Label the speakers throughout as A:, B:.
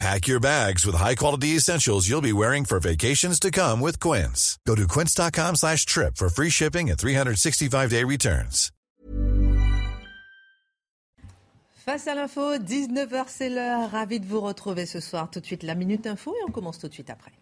A: Pack your bags with high-quality essentials you'll be wearing for vacations to come with Quince. Go to quince.com slash trip for free shipping and 365-day returns.
B: Face à l'info, 19h c'est l'heure. Ravi de vous retrouver ce soir. Tout de suite la Minute Info et on commence tout de suite après.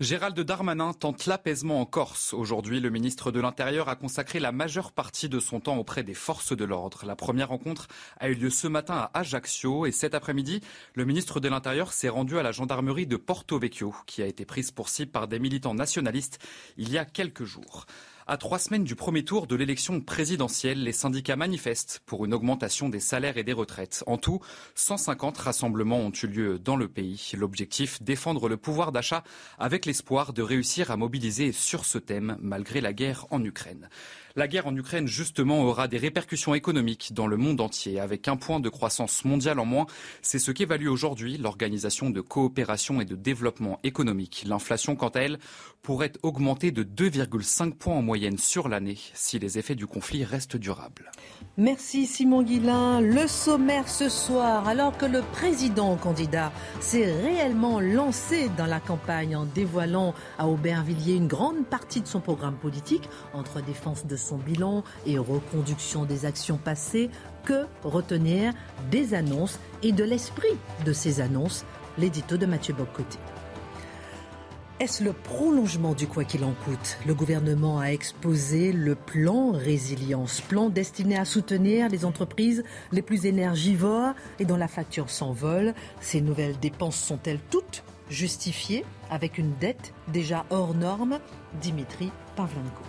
C: Gérald Darmanin tente l'apaisement en Corse. Aujourd'hui, le ministre de l'Intérieur a consacré la majeure partie de son temps auprès des forces de l'ordre. La première rencontre a eu lieu ce matin à Ajaccio et cet après-midi, le ministre de l'Intérieur s'est rendu à la gendarmerie de Porto Vecchio, qui a été prise pour cible par des militants nationalistes il y a quelques jours. À trois semaines du premier tour de l'élection présidentielle, les syndicats manifestent pour une augmentation des salaires et des retraites. En tout, 150 rassemblements ont eu lieu dans le pays. L'objectif, défendre le pouvoir d'achat avec l'espoir de réussir à mobiliser sur ce thème malgré la guerre en Ukraine. La guerre en Ukraine, justement, aura des répercussions économiques dans le monde entier, avec un point de croissance mondiale en moins. C'est ce qu'évalue aujourd'hui l'Organisation de coopération et de développement économique. L'inflation, quant à elle, pourrait augmenter de 2,5 points en moyenne sur l'année si les effets du conflit restent durables.
B: Merci Simon Guillain. Le sommaire ce soir, alors que le président candidat s'est réellement lancé dans la campagne en dévoilant à Aubervilliers une grande partie de son programme politique entre défense de son bilan et reconduction des actions passées, que retenir des annonces et de l'esprit de ces annonces? L'édito de Mathieu Bocoté. Est-ce le prolongement du quoi qu'il en coûte? Le gouvernement a exposé le plan résilience, plan destiné à soutenir les entreprises les plus énergivores et dont la facture s'envole. Ces nouvelles dépenses sont-elles toutes justifiées avec une dette déjà hors norme? Dimitri Pavlenko.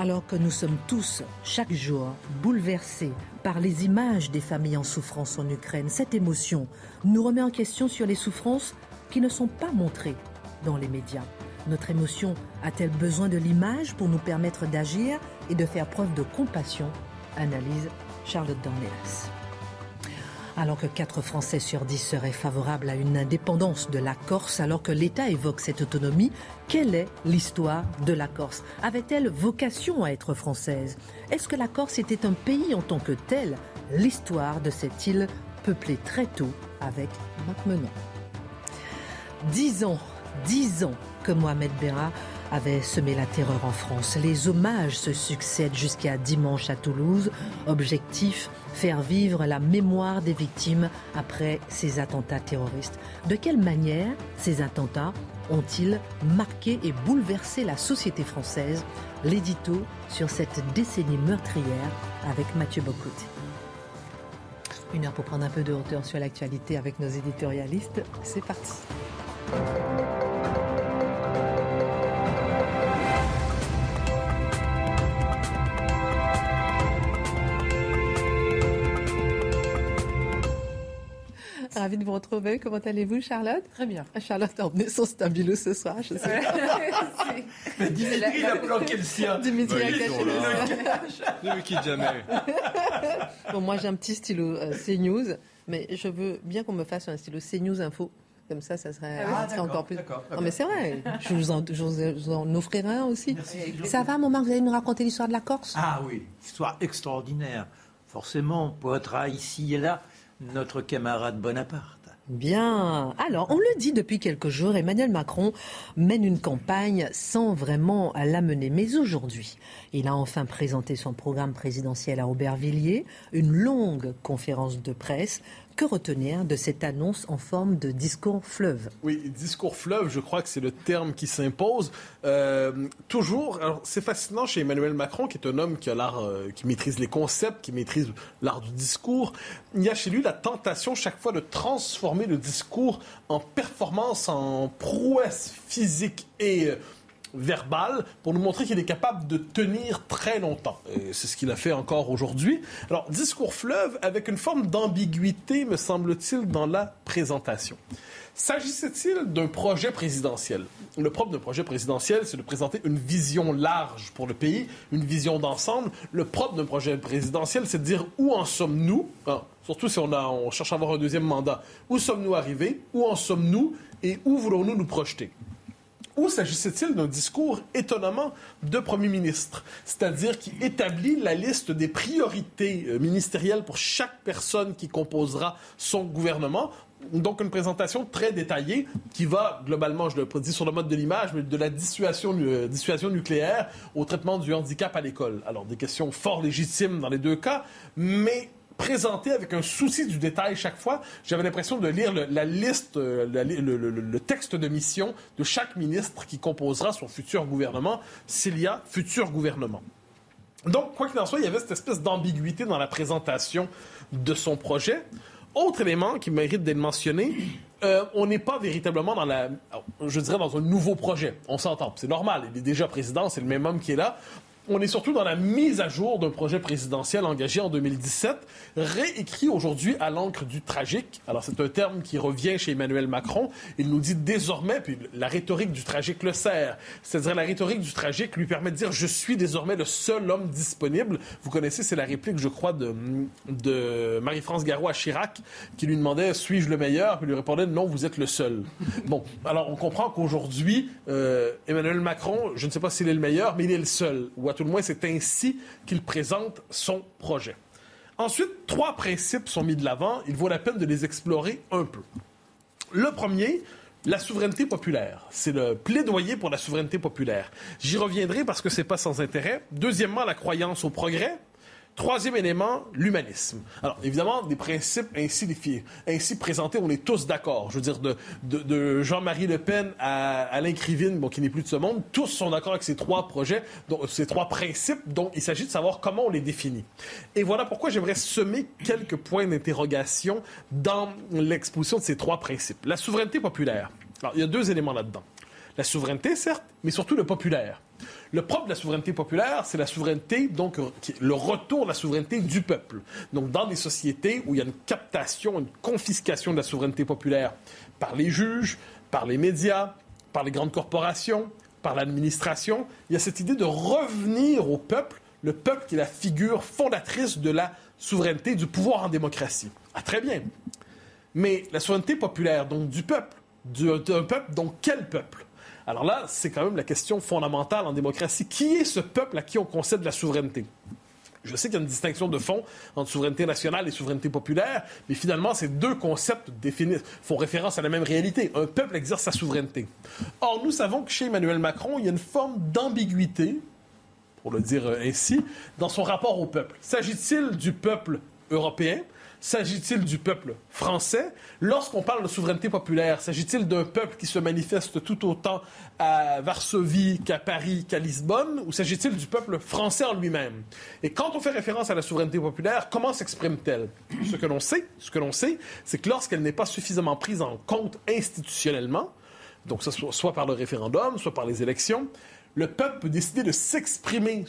B: Alors que nous sommes tous, chaque jour, bouleversés par les images des familles en souffrance en Ukraine, cette émotion nous remet en question sur les souffrances qui ne sont pas montrées dans les médias. Notre émotion a-t-elle besoin de l'image pour nous permettre d'agir et de faire preuve de compassion? Analyse Charlotte Dornelas. Alors que 4 Français sur 10 seraient favorables à une indépendance de la Corse, alors que l'État évoque cette autonomie, quelle est l'histoire de la Corse? Avait-elle vocation à être française? Est-ce que la Corse était un pays en tant que tel? L'histoire de cette île peuplée très tôt avec Marc Menon. Dix ans, dix ans que Mohamed Berra avait semé la terreur en France. Les hommages se succèdent jusqu'à dimanche à Toulouse. Objectif faire vivre la mémoire des victimes après ces attentats terroristes. De quelle manière ces attentats ont-ils marqué et bouleversé la société française? L'édito sur cette décennie meurtrière avec Mathieu Bocoté. Une heure pour prendre un peu de hauteur sur l'actualité avec nos éditorialistes. C'est parti. Ravi de vous retrouver. Comment allez-vous, Charlotte?
D: Très bien.
B: Charlotte a emmené son stabilo ce soir, je sais
E: Mais Dimitri, il a planqué le sien.
B: Dimitri a caché le
E: Ne me quitte jamais.
B: Bon, moi, j'ai un petit stylo euh, CNews, mais je veux bien qu'on me fasse un stylo CNews Info. Comme ça, ça serait,
E: Ah,
B: ça serait encore plus.
E: d'accord,
B: Non, mais c'est vrai. Je vous, en, je vous- je vous en offrirai un aussi. Ça va, mon Marc Vous allez nous raconter l'histoire de la Corse?
E: Ah oui, histoire extraordinaire. Forcément, pointera ici et là notre camarade Bonaparte.
B: Bien. Alors, on le dit depuis quelques jours, Emmanuel Macron mène une campagne sans vraiment la mener. Mais aujourd'hui, il a enfin présenté son programme présidentiel à Aubervilliers, une longue conférence de presse. Que retenir de cette annonce en forme de discours fleuve?
F: Oui, discours fleuve, je crois que c'est le terme qui s'impose. Euh, toujours, c'est fascinant chez Emmanuel Macron, qui est un homme qui a l'art, euh, maîtrise les concepts, qui maîtrise l'art du discours. Il y a chez lui la tentation chaque fois de transformer le discours en performance, en prouesse physique et euh, verbal pour nous montrer qu'il est capable de tenir très longtemps. C'est ce qu'il a fait encore aujourd'hui. Alors, discours fleuve avec une forme d'ambiguïté, me semble-t-il, dans la présentation. S'agissait-il d'un projet présidentiel? Le propre d'un projet présidentiel, c'est de présenter une vision large pour le pays, une vision d'ensemble. Le propre d'un projet présidentiel, c'est de dire où en sommes-nous, hein, surtout si on cherche à avoir un deuxième mandat, où sommes-nous arrivés, où en sommes-nous? Et où voulons-nous nous projeter? Ou s'agissait-il d'un discours étonnamment de Premier ministre, c'est-à-dire qui établit la liste des priorités euh, ministérielles pour chaque personne qui composera son gouvernement donc une présentation très détaillée qui va globalement, je le dis sur le mode de l'image, mais de la euh, dissuasion nucléaire au traitement du handicap à l'école. Alors des questions fort légitimes dans les deux cas, mais présenté avec un souci du détail chaque fois. J'avais l'impression de lire la liste, euh, le, texte de mission de chaque ministre qui composera son futur gouvernement, s'il y a futur gouvernement. Donc, quoi qu'il en soit, il y avait cette espèce d'ambiguïté dans la présentation de son projet. Autre élément qui mérite d'être mentionné, euh, on n'est pas véritablement dans la, je dirais dans un nouveau projet. On s'entend, c'est normal. Il est déjà président, c'est le même homme qui est là on est surtout dans la mise à jour d'un projet présidentiel engagé en 2017, réécrit aujourd'hui à l'encre du tragique. Alors, c'est un terme qui revient chez Emmanuel Macron. Il nous dit désormais, puis la rhétorique du tragique le sert, c'est-à-dire la rhétorique du tragique lui permet de dire je suis désormais le seul homme disponible. Vous connaissez, c'est la réplique, je crois, de, de Marie-France Garot à Chirac, qui lui demandait suis-je le meilleur? Puis lui répondait non, vous êtes le seul. bon, alors on comprend qu'aujourd'hui, euh, Emmanuel Macron, je ne sais pas s'il est le meilleur, mais il est le seul. Ou tout le moins, c'est ainsi qu'il présente son projet. Ensuite, trois principes sont mis de l'avant. Il vaut la peine de les explorer un peu. Le premier, la souveraineté populaire. C'est le plaidoyer pour la souveraineté populaire. J'y reviendrai parce que c'est pas sans intérêt. Deuxièmement, la croyance au progrès. Troisième élément, l'humanisme. Alors, évidemment, des principes ainsi, ainsi présentés, on est tous d'accord. Je veux dire, de, de, Jean-Marie Le Pen à Alain Krivine, bon, qui n'est plus de ce monde, tous sont d'accord avec ces trois projets, donc, ces trois principes, dont il s'agit de savoir comment on les définit. Et voilà pourquoi j'aimerais semer quelques points d'interrogation dans l'exposition de ces trois principes. La souveraineté populaire. Alors, il y a deux éléments là-dedans. La souveraineté, certes, mais surtout le populaire. Le propre de la souveraineté populaire, c'est la souveraineté, donc le retour de la souveraineté du peuple. Donc dans des sociétés où il y a une captation, une confiscation de la souveraineté populaire par les juges, par les médias, par les grandes corporations, par l'administration, il y a cette idée de revenir au peuple, le peuple qui est la figure fondatrice de la souveraineté, du pouvoir en démocratie. Ah, très bien. Mais la souveraineté populaire, donc du peuple, d'un peuple, donc quel peuple? Alors là, c'est quand même la question fondamentale en démocratie. Qui est ce peuple à qui on concède la souveraineté? Je sais qu'il y a une distinction de fond entre souveraineté nationale et souveraineté populaire, mais finalement, ces deux concepts font référence à la même réalité. Un peuple exerce sa souveraineté. Or, nous savons que chez Emmanuel Macron, il y a une forme d'ambiguïté, pour le dire ainsi, dans son rapport au peuple. S'agit-il du peuple européen? S'agit-il du peuple français? Lorsqu'on parle de souveraineté populaire, s'agit-il d'un peuple qui se manifeste tout autant à Varsovie qu'à Paris qu'à Lisbonne, ou s'agit-il du peuple français en lui-même? Et quand on fait référence à la souveraineté populaire, comment s'exprime-t-elle? Ce que l'on sait, ce que l'on sait, c'est que lorsqu'elle n'est pas suffisamment prise en compte institutionnellement, donc soit par le référendum, soit par les élections, le peuple peut décider de s'exprimer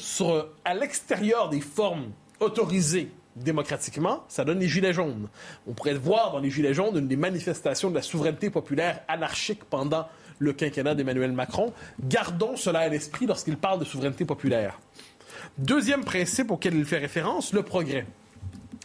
F: à l'extérieur des formes autorisées démocratiquement, ça donne les Gilets jaunes. On pourrait voir dans les Gilets jaunes une des manifestations de la souveraineté populaire anarchique pendant le quinquennat d'Emmanuel Macron. Gardons cela à l'esprit lorsqu'il parle de souveraineté populaire. Deuxième principe auquel il fait référence, le progrès.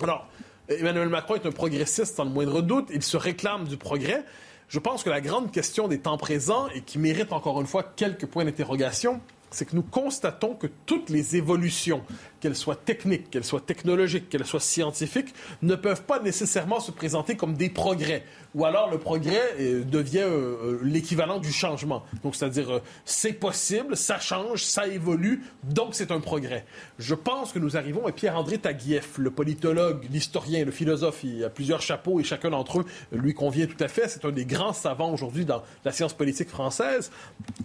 F: Alors, Emmanuel Macron est un progressiste sans le moindre doute, il se réclame du progrès. Je pense que la grande question des temps présents, et qui mérite encore une fois quelques points d'interrogation, c'est que nous constatons que toutes les évolutions qu'elles soient techniques, qu'elles soient technologiques, qu'elles soient scientifiques, ne peuvent pas nécessairement se présenter comme des progrès. Ou alors le progrès euh, devient euh, euh, l'équivalent du changement. Donc, c'est-à-dire, c'est possible, ça change, ça évolue, donc c'est un progrès. Je pense que nous arrivons à Pierre-André Taguieff, le politologue, l'historien, le philosophe, il a plusieurs chapeaux et chacun d'entre eux lui convient tout à fait. C'est un des grands savants aujourd'hui dans la science politique française.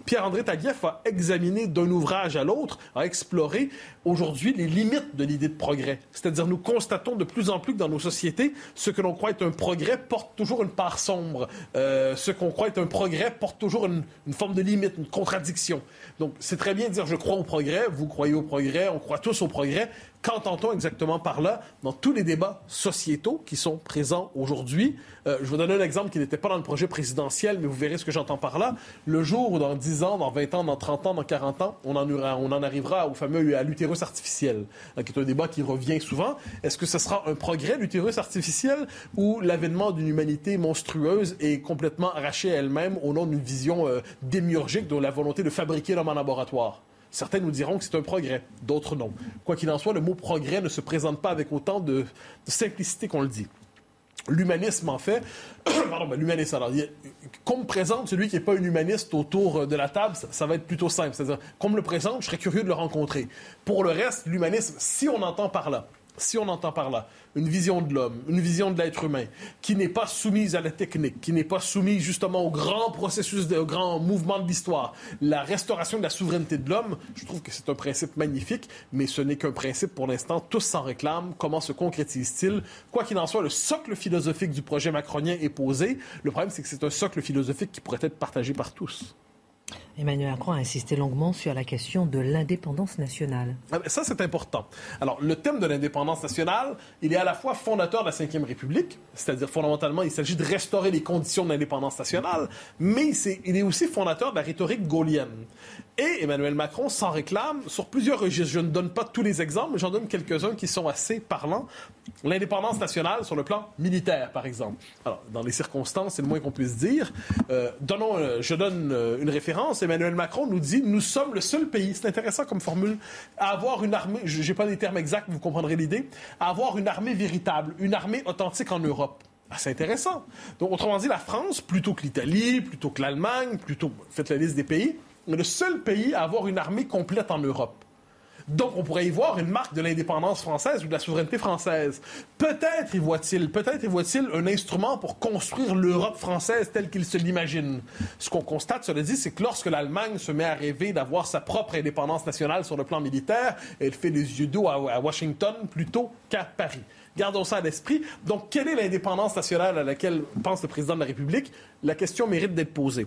F: Pierre-André Taguieff a examiné d'un ouvrage à l'autre, à explorer aujourd'hui les limites de l'idée de progrès. C'est-à-dire, nous constatons de plus en plus que dans nos sociétés, ce que l'on croit être un progrès porte toujours une part sombre. Euh, ce qu'on croit être un progrès porte toujours une, une forme de limite, une contradiction. Donc, c'est très bien de dire je crois au progrès, vous croyez au progrès, on croit tous au progrès, Qu'entend-on exactement par là dans tous les débats sociétaux qui sont présents aujourd'hui? Euh, je vous donne un exemple qui n'était pas dans le projet présidentiel, mais vous verrez ce que j'entends par là. Le jour où dans 10 ans, dans 20 ans, dans 30 ans, dans 40 ans, on en, arrivera au fameux à l'utérus artificiel, hein, qui est un débat qui revient souvent. Est-ce que ce sera un progrès, l'utérus artificiel, ou l'avènement d'une humanité monstrueuse et complètement arrachée à elle-même au nom d'une vision euh, démiurgique de la volonté de fabriquer l'homme en laboratoire? Certains nous diront que c'est un progrès, d'autres non. Quoi qu'il en soit, le mot progrès ne se présente pas avec autant de, simplicité qu'on le dit. L'humanisme, en fait, pardon, ben, l'humanisme, alors, qu'on me présente celui qui n'est pas un humaniste autour de la table, ça, va être plutôt simple. C'est-à-dire, qu'on me le présente, je serais curieux de le rencontrer. Pour le reste, l'humanisme, si on entend par là, si on entend par là une vision de l'homme, une vision de l'être humain, qui n'est pas soumise à la technique, qui n'est pas soumise justement au grand processus, au grand mouvement de l'histoire, la restauration de la souveraineté de l'homme, je trouve que c'est un principe magnifique, mais ce n'est qu'un principe pour l'instant, tous s'en réclament. Comment se concrétise-t-il? Quoi qu'il en soit, le socle philosophique du projet macronien est posé. Le problème, c'est que c'est un socle philosophique qui pourrait être partagé par tous.
B: Emmanuel Macron a insisté longuement sur la question de l'indépendance nationale.
F: Ah, ça, c'est important. Alors, le thème de l'indépendance nationale, il est à la fois fondateur de la Ve République, c'est-à-dire fondamentalement, il s'agit de restaurer les conditions de l'indépendance nationale, mais il est aussi fondateur de la rhétorique gaulienne. Et Emmanuel Macron s'en réclame sur plusieurs registres. Je ne donne pas tous les exemples, mais j'en donne quelques-uns qui sont assez parlants. L'indépendance nationale sur le plan militaire, par exemple. Alors, dans les circonstances, c'est le moins qu'on puisse dire. Euh, euh, je donne euh, une référence. Emmanuel Macron nous dit Nous sommes le seul pays, c'est intéressant comme formule, à avoir une armée, je n'ai pas les termes exacts, vous comprendrez l'idée, à avoir une armée véritable, une armée authentique en Europe. Ah, c'est intéressant. Donc, autrement dit, la France, plutôt que l'Italie, plutôt que l'Allemagne, plutôt, faites la liste des pays, le seul pays à avoir une armée complète en Europe. Donc, on pourrait y voir une marque de l'indépendance française ou de la souveraineté française. Peut-être y voit-il, peut-être y voit-il un instrument pour construire l'Europe française telle qu'il se l'imagine. Ce qu'on constate, cela dit, c'est que lorsque l'Allemagne se met à rêver d'avoir sa propre indépendance nationale sur le plan militaire, elle fait les yeux d'eau à Washington plutôt qu'à Paris. Gardons ça à l'esprit. Donc, quelle est l'indépendance nationale à laquelle pense le président de la République? La question mérite d'être posée.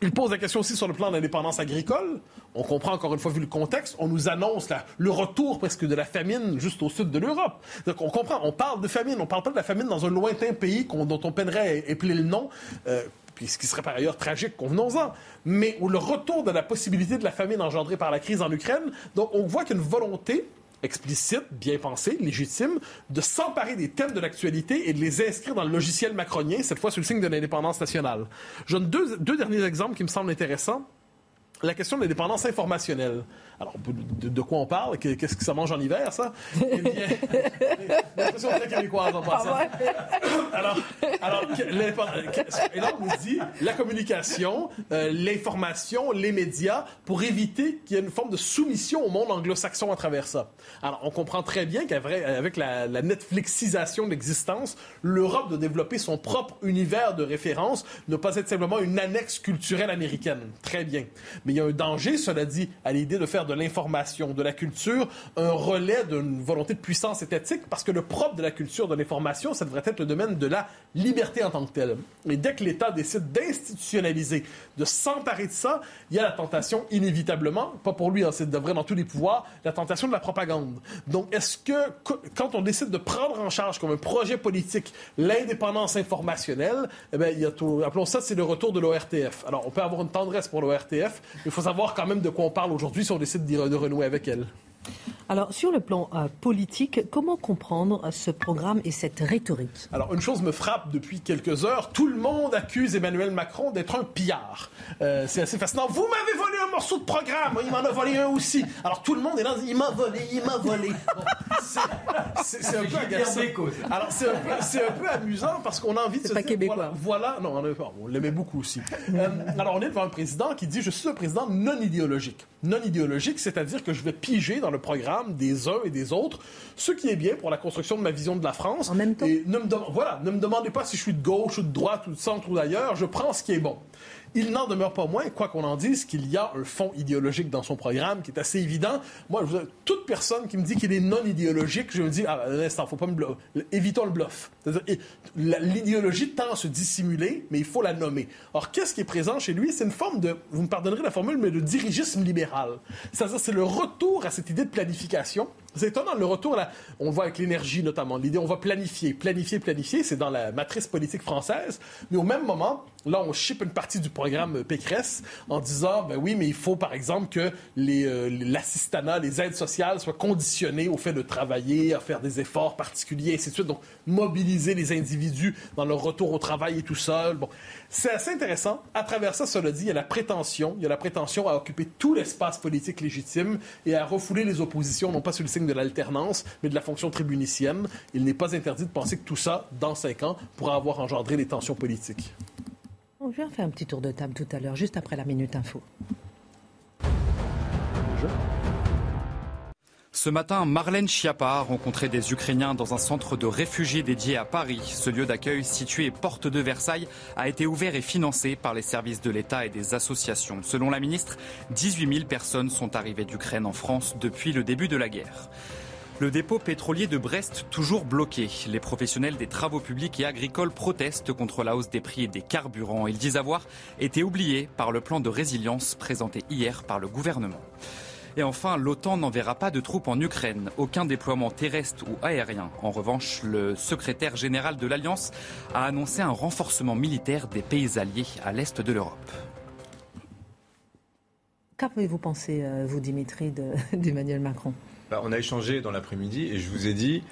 F: Il pose la question aussi sur le plan de l'indépendance agricole. On comprend encore une fois, vu le contexte, on nous annonce le retour presque de la famine juste au sud de l'Europe. Donc on comprend, on parle de famine, on parle pas de la famine dans un lointain pays dont on peinerait à épeler le nom. Euh, puis ce qui serait par ailleurs tragique, convenons-en, mais où le retour de la possibilité de la famine engendrée par la crise en Ukraine. Donc on voit qu'il y a une volonté explicite, bien pensée, légitime, de s'emparer des thèmes de l'actualité et de les inscrire dans le logiciel macronien, cette fois sous le signe de l'indépendance nationale. Je donne deux, deux derniers exemples qui me semblent intéressants la question de l'indépendance informationnelle. Alors, de, quoi on parle? Qu'est-ce que ça mange en hiver, ça? Eh bien, très québécoise en passant. Ah alors, alors et là, on nous dit la communication, euh, l'information, les médias, pour éviter qu'il y ait une forme de soumission au monde anglo-saxon à travers ça. Alors, on comprend très bien qu'avec la, la Netflixisation de l'existence, l'Europe doit développer son propre univers de référence, ne pas être simplement une annexe culturelle américaine. Très bien. Mais il y a un danger, cela dit, à l'idée de faire de l'information, de la culture, un relais d'une volonté de puissance étatique, parce que le propre de la culture, de l'information, ça devrait être le domaine de la liberté en tant que telle. Et dès que l'État décide d'institutionnaliser, de s'emparer de ça, il y a la tentation, inévitablement, pas pour lui, hein, c'est de vrai dans tous les pouvoirs, la tentation de la propagande. Donc, est-ce que, quand on décide de prendre en charge comme un projet politique l'indépendance informationnelle, eh bien, il y a tout, appelons ça, c'est le retour de l'ORTF. Alors, on peut avoir une tendresse pour l'ORTF, il faut savoir quand même de quoi on parle aujourd'hui si on décide de renouer avec elle.
B: Alors, sur le plan euh, politique, comment comprendre ce programme et cette rhétorique?
F: Alors, une chose me frappe depuis quelques heures. Tout le monde accuse Emmanuel Macron d'être un pillard. Euh, c'est assez fascinant. Vous m'avez volé un morceau de programme. Il m'en a volé un aussi. Alors, tout le monde est là. Il m'a volé, il m'a volé. c'est un peu agaçant. Alors, c'est un, peu amusant parce qu'on a envie de se
B: pas
F: dire...
B: Québécois.
F: Voilà, non, on, l'aimait beaucoup aussi. Euh, alors, on est devant un président qui dit « Je suis un président non idéologique ». Non idéologique, c'est-à-dire que je vais piger dans le programme des uns et des autres, ce qui est bien pour la construction de ma vision de la France.
B: En même temps.
F: Et ne me, voilà, ne me demandez pas si je suis de gauche ou de droite ou de centre ou d'ailleurs, je prends ce qui est bon. Il n'en demeure pas moins, quoi qu'on en dise, qu'il y a un fond idéologique dans son programme qui est assez évident. Moi, toute personne qui me dit qu'il est non idéologique, je me dis, ah, un instant, faut pas me bluffer. Évitons le bluff. L'idéologie tend à se dissimuler, mais il faut la nommer. Or, qu'est-ce qui est présent chez lui? C'est une forme de, vous me pardonnerez la formule, mais de dirigisme libéral. C'est-à-dire, c'est le retour à cette idée de planification c'est étonnant, le retour, là, on le voit avec l'énergie notamment. L'idée, on va planifier, planifier, planifier, c'est dans la matrice politique française. Mais au même moment, là, on ship une partie du programme Pécresse en disant, ben oui, mais il faut, par exemple, que euh, l'assistanat, les, aides sociales soient conditionnées au fait de travailler, à faire des efforts particuliers, et ainsi de suite. Donc, mobiliser les individus dans leur retour au travail et tout seul. Bon, c'est assez intéressant. À travers ça, cela dit, il y a la prétention, il y a la prétention à occuper tout l'espace politique légitime et à refouler les oppositions, non pas sur le signe de l'alternance, mais de la fonction tribunicienne. Il n'est pas interdit de penser que tout ça, dans cinq ans, pourra avoir engendré des tensions politiques.
B: On vient faire un petit tour de table tout à l'heure, juste après la Minute Info.
C: Ce matin, Marlène Schiappa a rencontré des Ukrainiens dans un centre de réfugiés dédié à Paris. Ce lieu d'accueil, situé porte de Versailles, a été ouvert et financé par les services de l'État et des associations. Selon la ministre, 18 000 personnes sont arrivées d'Ukraine en France depuis le début de la guerre. Le dépôt pétrolier de Brest toujours bloqué. Les professionnels des travaux publics et agricoles protestent contre la hausse des prix des carburants. Ils disent avoir été oubliés par le plan de résilience présenté hier par le gouvernement. Et enfin, l'OTAN n'enverra pas de troupes en Ukraine, aucun déploiement terrestre ou aérien. En revanche, le secrétaire général de l'Alliance a annoncé un renforcement militaire des pays alliés à l'est de l'Europe.
B: Qu'avez-vous pensé, euh, vous, Dimitri, d'Emmanuel Macron?
D: Bah, On a échangé dans l'après-midi et je vous ai dit,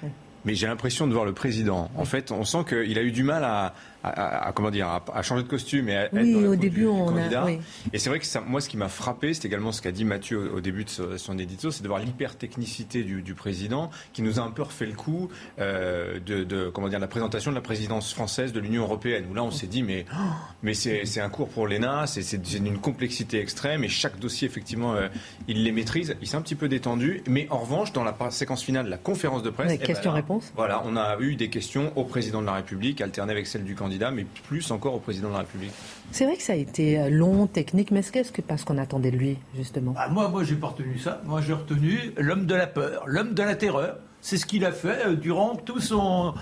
D: mais j'ai l'impression de voir le président. En fait, on sent qu'il a eu du mal à, à, comment dire, à, changer de costume et à
B: oui, être au début, on A,
D: Et c'est vrai que ça, moi, ce qui m'a frappé, c'est également ce qu'a dit Mathieu au, début de son, édito, c'est de voir l'hyper-technicité du, du, président qui nous a un peu refait le coup euh, de, de, comment dire, la présentation de la présidence française de l'Union européenne, où là, on s'est dit, mais, mais c'est un cours pour l'ENA, c'est d'une complexité extrême et chaque dossier, effectivement, euh, il les maîtrise. Il s'est un petit peu détendu, mais en revanche, dans la séquence finale de la conférence de presse,
B: eh ben questions-réponses.
D: voilà, on a eu des questions au président de la République, alternées avec celles du candidat mais plus encore au président de la République.
B: C'est vrai que ça a été euh, long, technique, mais est-ce que parce qu'on attendait de lui, justement?
E: Ah, Moi, moi, j'ai pas retenu ça. Moi, j'ai retenu l'homme de la peur, l'homme de la terreur. C'est ce qu'il a fait euh, durant tout son,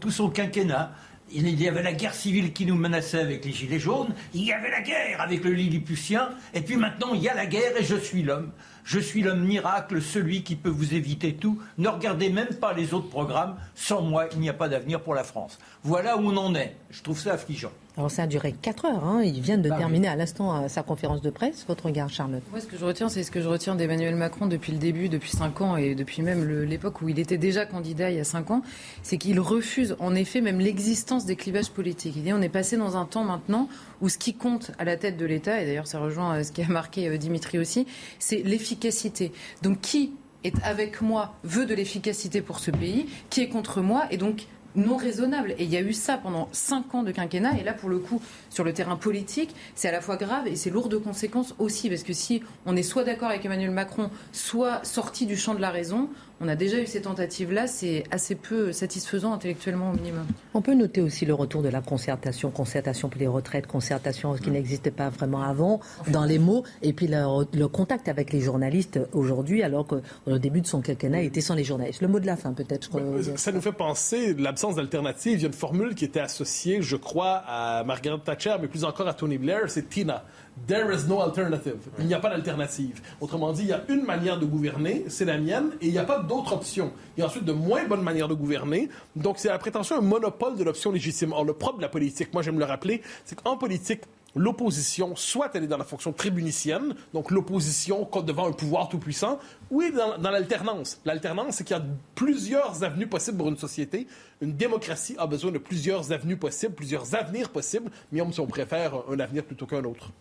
E: tout son quinquennat. Il y avait la guerre civile qui nous menaçait avec les Gilets jaunes, il y avait la guerre avec le Lilliputien, et puis maintenant il y a la guerre et je suis l'homme. Je suis l'homme miracle, celui qui peut vous éviter tout. Ne regardez même pas les autres programmes. Sans moi, il n'y a pas d'avenir pour la France. Voilà où on en est. Je trouve ça affligeant.
B: Alors ça a duré 4 heures. Hein. Il vient de bah terminer à l'instant euh, sa conférence de presse. Votre regard, Charlotte
G: Moi, ce que je retiens, c'est ce que je retiens d'Emmanuel Macron depuis le début, depuis 5 ans et depuis même l'époque où il était déjà candidat il y a 5 ans, c'est qu'il refuse en effet même l'existence des clivages politiques. Il dit on est passé dans un temps maintenant où ce qui compte à la tête de l'État, et d'ailleurs ça rejoint euh, ce qui a marqué euh, Dimitri aussi, c'est l'efficacité. Donc qui est avec moi veut de l'efficacité pour ce pays, qui est contre moi, et donc non raisonnable. Et il y a eu ça pendant cinq ans de quinquennat. Et là, pour le coup, sur le terrain politique, c'est à la fois grave et c'est lourd de conséquences aussi. Parce que si on est soit d'accord avec Emmanuel Macron, soit sorti du champ de la raison, on a déjà eu ces tentatives-là, c'est assez peu satisfaisant intellectuellement au minimum.
B: On peut noter aussi le retour de la concertation, concertation pour les retraites, concertation qui n'existait pas vraiment avant, dans les mots, et puis le, contact avec les journalistes aujourd'hui, alors qu'au début de son quinquennat, il était sans les journalistes. Le mot de la fin, peut-être.
F: Ça nous fait penser, l'absence d'alternative, il y a une formule qui était associée, je crois, à Margaret Thatcher, mais plus encore à Tony Blair, c'est Tina. There is no alternative. Il n'y a pas d'alternative. Autrement dit, il y a une manière de gouverner, c'est la mienne, et il n'y a pas d'autre option. Il y a ensuite de moins bonnes manières de gouverner. Donc, c'est la prétention un monopole de l'option légitime. Or, le propre de la politique, moi j'aime le rappeler, c'est qu'en politique, l'opposition, soit elle est dans la fonction tribunicienne, donc l'opposition devant un pouvoir tout-puissant, ou dans, dans l'alternance. L'alternance, c'est qu'il y a plusieurs avenues possibles pour une société. Une démocratie a besoin de plusieurs avenues possibles, plusieurs avenirs possibles, mais si on préfère un avenir plutôt qu'un autre.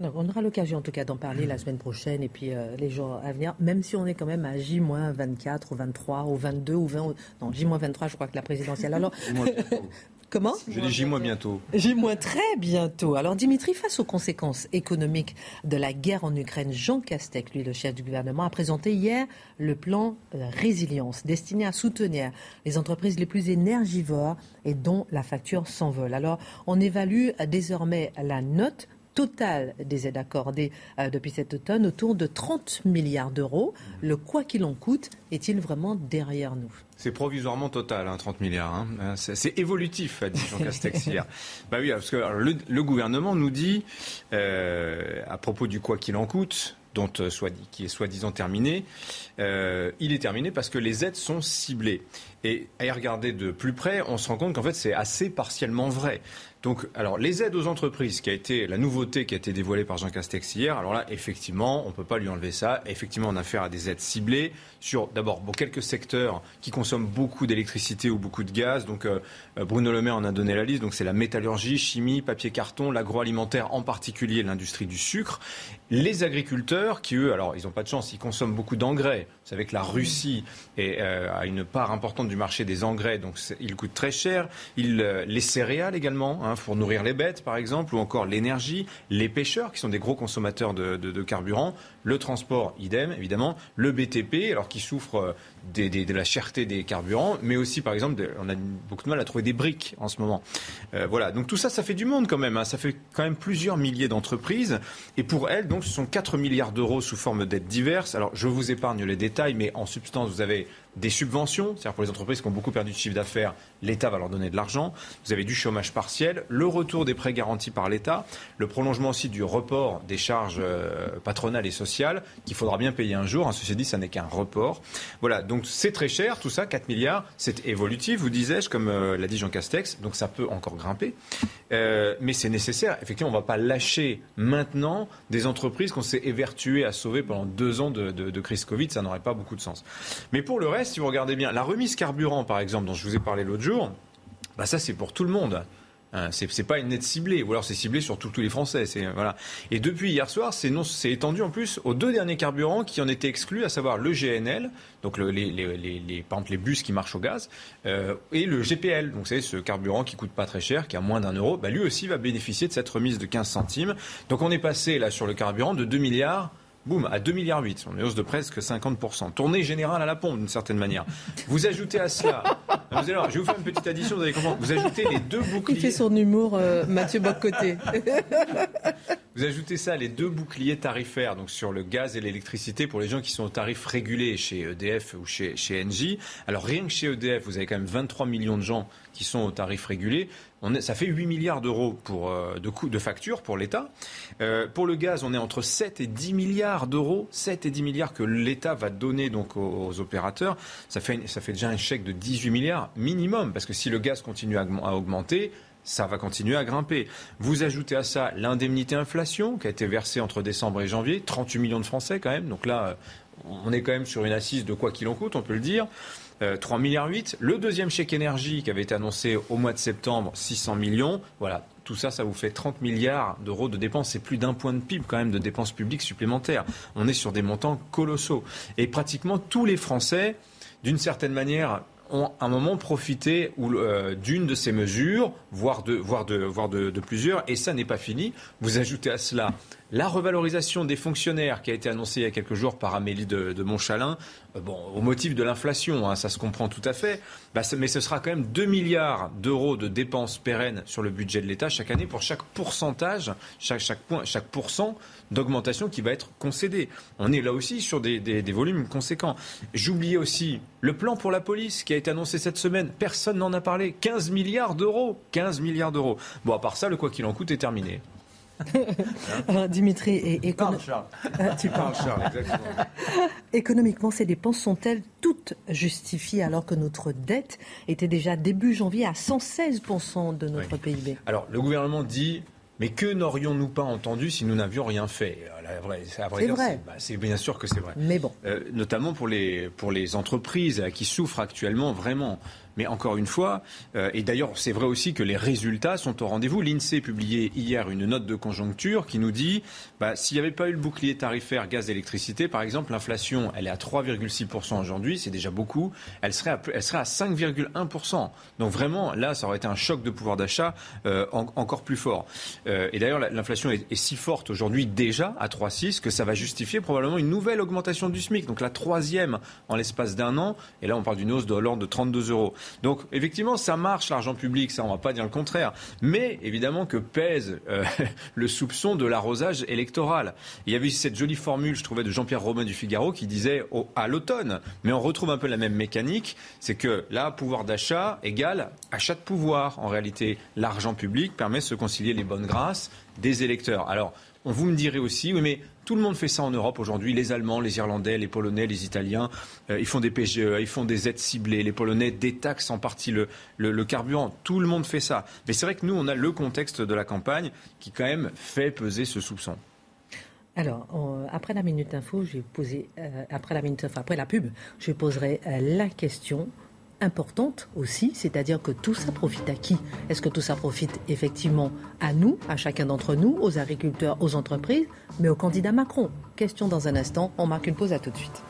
B: on aura l'occasion en tout cas d'en parler la semaine prochaine et puis euh, les jours à venir, même si on est quand même à J-24 ou 23 ou 22 ou 20. Non, J-23, je crois que la présidentielle. Alors, Comment
D: Je dis J- bientôt.
B: J- très bientôt. Alors Dimitri, face aux conséquences économiques de la guerre en Ukraine, Jean Castex, lui le chef du gouvernement, a présenté hier le plan euh, résilience destiné à soutenir les entreprises les plus énergivores et dont la facture s'envole. Alors on évalue désormais la note total des aides accordées euh, depuis cet automne autour de 30 milliards d'euros. Le quoi qu'il en coûte est-il vraiment derrière nous?
D: C'est provisoirement total, 30 hein, milliards. Hein. Euh, c'est évolutif, a dit Jean Castex hier. bah oui, parce que le, gouvernement nous dit, euh, à propos du quoi qu'il en coûte, dont, soit, qui est soi-disant terminé, il est terminé parce que les aides sont ciblées. Et à y regarder de plus près, on se rend compte qu'en fait, c'est assez partiellement vrai. Donc, alors, les aides aux entreprises, qui a été la nouveauté qui a été dévoilée par Jean Castex hier, alors là, effectivement, on ne peut pas lui enlever ça. Effectivement, on a affaire à des aides ciblées sur, d'abord, quelques secteurs qui consomment beaucoup d'électricité ou beaucoup de gaz. Donc, euh, Bruno Le Maire en a donné la liste. Donc, c'est la métallurgie, chimie, papier, carton, l'agroalimentaire, en particulier l'industrie du sucre. Les agriculteurs, qui eux, alors, ils n'ont pas de chance, ils consomment beaucoup d'engrais. Vous savez que la Russie euh, a une part importante du marché des engrais, donc ils coûtent très cher. Euh, les céréales également, hein, pour nourrir les bêtes par exemple, ou encore l'énergie, les pêcheurs qui sont des gros consommateurs de, de carburant, le transport idem évidemment, le BTP alors qui souffre de la cherté des carburants, mais aussi, par exemple, on a beaucoup de mal à trouver des briques en ce moment. Euh, voilà, donc tout ça, ça fait du monde quand même. Hein. Ça fait quand même plusieurs milliers d'entreprises. Et pour elles, donc, ce sont 4 milliards d'euros sous forme d'aides diverses. Alors, je vous épargne les détails, mais en substance, vous avez des subventions, c'est-à-dire pour les entreprises qui ont beaucoup perdu de chiffre d'affaires, l'État va leur donner de l'argent. Vous avez du chômage partiel, le retour des prêts garantis par l'État, le prolongement aussi du report des charges euh, patronales et sociales qu'il faudra bien payer un jour. Hein. Ceci dit, ça n'est qu'un report. Voilà, donc c'est très cher, tout ça, 4 milliards, c'est évolutif, vous disais-je, comme euh, l'a dit Jean Castex, donc ça peut encore grimper. Euh, mais c'est nécessaire. Effectivement, on ne va pas lâcher maintenant des entreprises qu'on s'est évertué à sauver pendant deux ans de, de crise Covid, ça n'aurait pas beaucoup de sens. Mais pour le reste, si vous regardez bien, la remise carburant, par exemple, dont je vous ai parlé l'autre jour, bah ça c'est pour tout le monde. Hein, c'est, pas une aide ciblée, ou alors c'est ciblé sur tous les Français. Voilà. Et depuis hier soir, c'est, non, c'est étendu en plus aux deux derniers carburants qui en étaient exclus, à savoir le GNL, donc le, les, les, les, par exemple les bus qui marchent au gaz, euh, et le GPL, donc c'est ce carburant qui coûte pas très cher, qui a moins d'un euro, bah, lui aussi va bénéficier de cette remise de 15 centimes. Donc on est passé là sur le carburant de 2 milliards boum, à 2,8 milliards. On est hausse de presque 50%. Tournée générale à la pompe, d'une certaine manière. Vous ajoutez à cela, vous allez voir, je vais vous faire une petite addition, vous allez comprendre. Vous ajoutez les deux boucliers.
B: Il fait son humour, euh, Mathieu Boccoté.
D: vous ajoutez ça, les deux boucliers tarifaires, donc sur le gaz et l'électricité, pour les gens qui sont au tarif régulé chez EDF ou chez, chez Engie. Alors rien que chez EDF, vous avez quand même 23 millions de gens qui sont au tarif régulé. Ça fait 8 milliards d'euros pour, euh, de coûts de facture pour l'État. Euh, pour le gaz, on est entre 7 et 10 milliards d'euros. 7 et 10 milliards que l'État va donner donc aux, opérateurs. Ça fait, ça fait déjà un chèque de 18 milliards minimum. Parce que si le gaz continue à, augmenter, ça va continuer à grimper. Vous ajoutez à ça l'indemnité inflation qui a été versée entre décembre et janvier, 38 millions de Français quand même. Donc là, on est quand même sur une assise de quoi qu'il en coûte, on peut le dire. 3 euh, milliards 8. Le deuxième chèque énergie qui avait été annoncé au mois de septembre, 600 millions. Voilà, tout ça, ça vous fait 30 milliards d'euros de dépenses. C'est plus d'un point de PIB quand même de dépenses publiques supplémentaires. On est sur des montants colossaux. Et pratiquement tous les Français, d'une certaine manière, ont un moment profité euh, d'une de ces mesures, voire de, plusieurs, et ça n'est pas fini. Vous ajoutez à cela la revalorisation des fonctionnaires qui a été annoncée il y a quelques jours par Amélie de, Montchalin, euh, au motif de l'inflation, hein, ça se comprend tout à fait, bah, mais ce sera quand même 2 milliards d'euros de dépenses pérennes sur le budget de l'État chaque année pour chaque pourcentage, chaque, chaque, point, chaque pourcent d'augmentation qui va être concédé. On est là aussi sur des, des, volumes conséquents. J'oubliais aussi le plan pour la police qui a été annoncé cette semaine. Personne n'en a parlé. 15 milliards d'euros. 15 milliards d'euros. Bon, à part ça, le quoi qu'il en coûte est terminé.
B: Dimitri, et,
D: ah, tu parles Charles, exactement.
B: économiquement, ces dépenses sont-elles toutes justifiées alors que notre dette était déjà début janvier à 116% de notre PIB
D: Alors, le gouvernement dit mais que n'aurions-nous pas entendu si nous n'avions rien fait?
B: C'est vrai.
D: Bah, c'est bien sûr que c'est vrai.
B: Mais bon.
D: Euh, notamment pour les, pour les entreprises qui souffrent actuellement vraiment. Mais encore une fois, euh, et d'ailleurs c'est vrai aussi que les résultats sont au rendez-vous. L'INSEE publié hier une note de conjoncture qui nous dit bah, s'il n'y avait pas eu le bouclier tarifaire gaz-électricité, par exemple, l'inflation elle est à 3,6% aujourd'hui, c'est déjà beaucoup. Elle serait à, elle serait à 5,1%. Donc vraiment là, ça aurait été un choc de pouvoir d'achat euh, encore plus fort. Euh, et d'ailleurs l'inflation est, est, si forte aujourd'hui déjà à 3,6 que ça va justifier probablement une nouvelle augmentation du SMIC. Donc la troisième en l'espace d'un an. Et là on parle d'une hausse de l'ordre de 32 euros. Donc effectivement, ça marche l'argent public, ça on va pas dire le contraire. Mais évidemment que pèse euh, le soupçon de l'arrosage électoral. Il y avait cette jolie formule, je trouvais, de Jean-Pierre Romain du Figaro qui disait à l'automne, mais on retrouve un peu la même mécanique, c'est que là, pouvoir d'achat égale achat de pouvoir. En réalité, l'argent public permet de se concilier les bonnes grâces des électeurs. Alors, vous me direz aussi, oui, mais tout le monde fait ça en Europe aujourd'hui. Les Allemands, les Irlandais, les Polonais, les Italiens, euh, ils font des PGE, ils font des aides ciblées. Les Polonais détaxent en partie le, le, carburant. Tout le monde fait ça. Mais c'est vrai que nous, on a le contexte de la campagne qui quand même fait peser ce soupçon.
B: Alors, après la minute info, je vais poser, euh, après la minute, après la pub, je poserai euh, la question importante aussi, c'est-à-dire que tout ça profite à qui? Est-ce que tout ça profite effectivement à nous, à chacun d'entre nous, aux agriculteurs, aux entreprises, mais au candidat Macron. Question dans un instant, on marque une pause à tout de suite.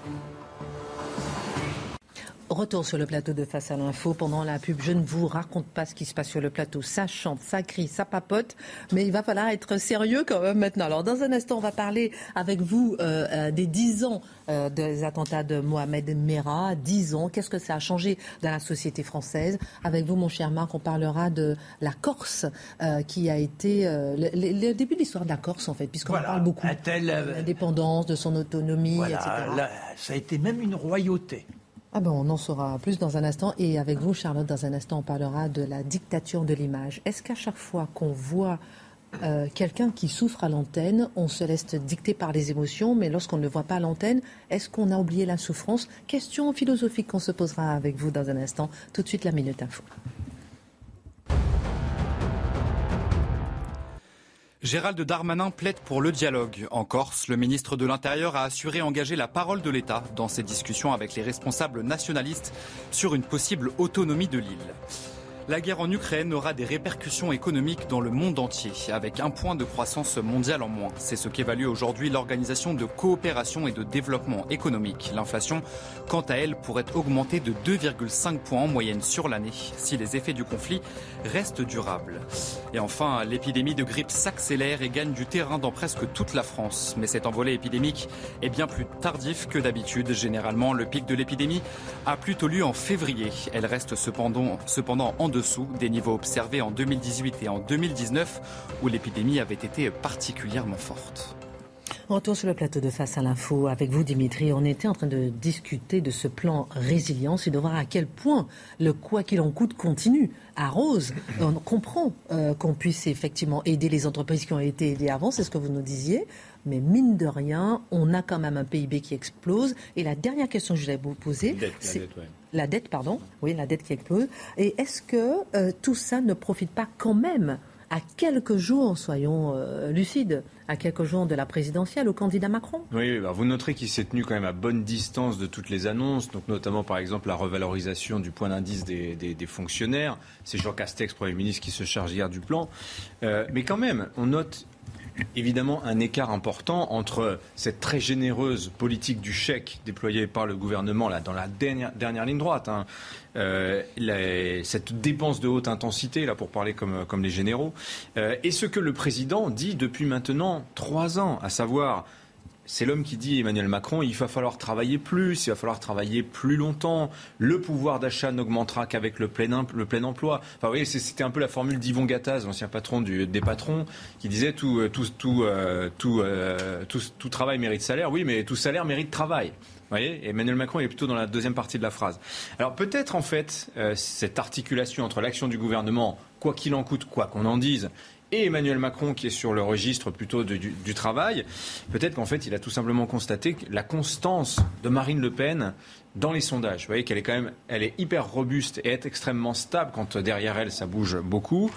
B: Retour sur le plateau de Face à l'info. Pendant la pub, je ne vous raconte pas ce qui se passe sur le plateau. Ça chante, ça crie, ça papote. Mais il va falloir être sérieux quand même maintenant. Alors, dans un instant, on va parler avec vous euh, euh, des 10 ans euh, des attentats de Mohamed Merah. 10 ans. Qu'est-ce que ça a changé dans la société française? Avec vous, mon cher Marc, on parlera de la Corse qui a été le, début de l'histoire de la Corse, en fait, puisqu'on parle beaucoup de l'indépendance, de son autonomie, etc.
E: ça a été même une royauté.
B: Ah ben on en saura plus dans un instant. Et avec vous, Charlotte, dans un instant, on parlera de la dictature de l'image. Est-ce qu'à chaque fois qu'on voit euh, quelqu'un qui souffre à l'antenne, on se laisse dicter par les émotions, mais lorsqu'on ne le voit pas à l'antenne, est-ce qu'on a oublié la souffrance? Question philosophique qu'on se posera avec vous dans un instant. Tout de suite, la Minute Info.
C: Gérald Darmanin plaide pour le dialogue. En Corse, le ministre de l'Intérieur a assuré engager la parole de l'État dans ses discussions avec les responsables nationalistes sur une possible autonomie de l'île. La guerre en Ukraine aura des répercussions économiques dans le monde entier, avec un point de croissance mondiale en moins. C'est ce qu'évalue aujourd'hui l'Organisation de coopération et de développement économique. L'inflation, quant à elle, pourrait augmenter de 2,5 points en moyenne sur l'année si les effets du conflit restent durables. Et enfin, l'épidémie de grippe s'accélère et gagne du terrain dans presque toute la France. Mais cet envolé épidémique est bien plus tardif que d'habitude. Généralement, le pic de l'épidémie a plutôt lieu en février. Elle reste cependant, cependant en dessous des niveaux observés en 2018 et en 2019 où l'épidémie avait été particulièrement forte.
B: Retour sur le plateau de Face à l'info avec vous, Dimitri. On était en train de discuter de ce plan résilience et de voir à quel point le quoi qu'il en coûte continue. À Rose, on comprend euh, qu'on puisse effectivement aider les entreprises qui ont été aidées avant, c'est ce que vous nous disiez. Mais mine de rien, on a quand même un PIB qui explose. Et la dernière question que je voulais vous poser, c'est la dette, pardon, oui, la dette qui explose. Et est-ce que euh, tout ça ne profite pas quand même à quelques jours, soyons euh, lucides, à quelques jours de la présidentielle au candidat Macron?
D: Oui, vous noterez qu'il s'est tenu quand même à bonne distance de toutes les annonces, donc notamment par exemple la revalorisation du point d'indice des, fonctionnaires. C'est Jean Castex, Premier ministre, qui se charge hier du plan. Euh, mais quand même, on note évidemment un écart important entre cette très généreuse politique du chèque déployée par le gouvernement là, dans la dernière, ligne droite, hein, euh, cette dépense de haute intensité, là pour parler comme, comme les généraux, euh, et ce que le président dit depuis maintenant trois ans, à savoir c'est l'homme qui dit, Emmanuel Macron, il va falloir travailler plus, il va falloir travailler plus longtemps. Le pouvoir d'achat n'augmentera qu'avec le plein, le plein emploi. Enfin, vous c'était un peu la formule d'Yvon Gattaz, l'ancien patron des patrons, qui disait tout, euh, euh, tout, travail mérite salaire. Oui, mais tout salaire mérite travail. Vous voyez Emmanuel Macron est plutôt dans la deuxième partie de la phrase. Alors peut-être en fait euh, cette articulation entre l'action du gouvernement, quoi qu'il en coûte, quoi qu'on en dise, et Emmanuel Macron qui est sur le registre plutôt du, travail, peut-être qu'en fait il a tout simplement constaté que la constance de Marine Le Pen dans les sondages. Vous voyez qu'elle est quand même, elle est hyper robuste et est extrêmement stable quand derrière elle ça bouge beaucoup.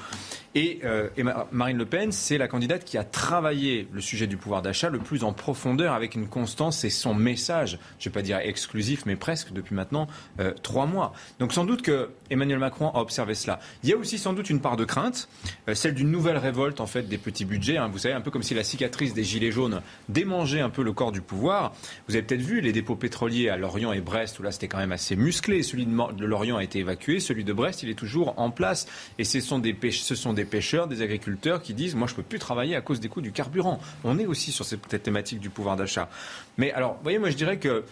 D: Et, euh, Marine Le Pen, c'est la candidate qui a travaillé le sujet du pouvoir d'achat le plus en profondeur avec une constance et son message, je ne vais pas dire exclusif, mais presque depuis maintenant euh, trois mois. Donc sans doute que Emmanuel Macron a observé cela. Il y a aussi sans doute une part de crainte, euh, celle d'une nouvelle révolte en fait des petits budgets. Hein. Vous savez, un peu comme si la cicatrice des gilets jaunes démangeait un peu le corps du pouvoir. Vous avez peut-être vu les dépôts pétroliers à Lorient et Brest où là c'était quand même assez musclé. Celui de Lorient a été évacué, celui de Brest il est toujours en place. Et ce sont des, pêcheurs, des agriculteurs qui disent moi je peux plus travailler à cause des coûts du carburant. On est aussi sur cette thématique du pouvoir d'achat. Mais alors, vous voyez, moi je dirais que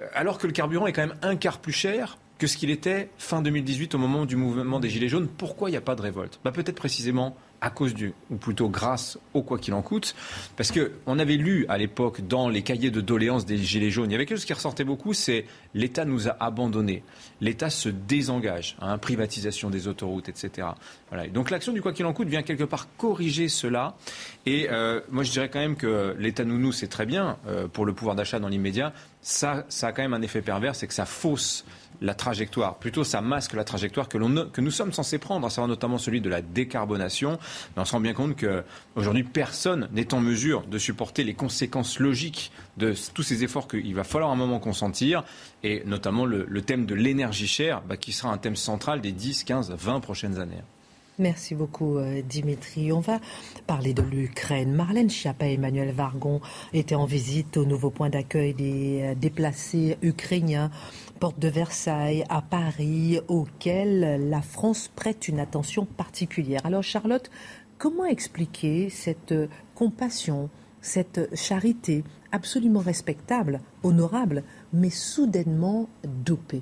D: euh, alors que le carburant est quand même un quart plus cher, que ce qu'il était fin 2018 au moment du mouvement des Gilets jaunes. Pourquoi il n'y a pas de révolte? Bah, Peut-être précisément à cause du, ou plutôt grâce au quoi qu'il en coûte, parce que on avait lu à l'époque dans les cahiers de doléances des Gilets jaunes, il y avait quelque chose qui ressortait beaucoup, c'est l'État nous a abandonnés, l'État se désengage, hein, privatisation des autoroutes, etc. Voilà. Donc l'action du quoi qu'il en coûte vient quelque part corriger cela, et euh, moi je dirais quand même que l'État nounou c'est très bien euh, pour le pouvoir d'achat dans l'immédiat, ça, ça a quand même un effet pervers, c'est que ça fausse la trajectoire, plutôt ça masque la trajectoire que, que nous sommes censés prendre, à savoir notamment celui de la décarbonation. Mais on se rend bien compte qu'aujourd'hui, personne n'est en mesure de supporter les conséquences logiques de tous ces efforts qu'il va falloir un moment consentir, et notamment le, thème de l'énergie chère, bah, qui sera un thème central des 10, 15, 20 prochaines années.
B: Merci beaucoup euh, Dimitri. On va parler de l'Ukraine. Marlène Schiappa et Emmanuel Vargon étaient en visite au nouveau point d'accueil des euh, déplacés ukrainiens porte de Versailles à Paris, auquel la France prête une attention particulière. Alors Charlotte, comment expliquer cette compassion, cette charité absolument respectable, honorable, mais soudainement dopée?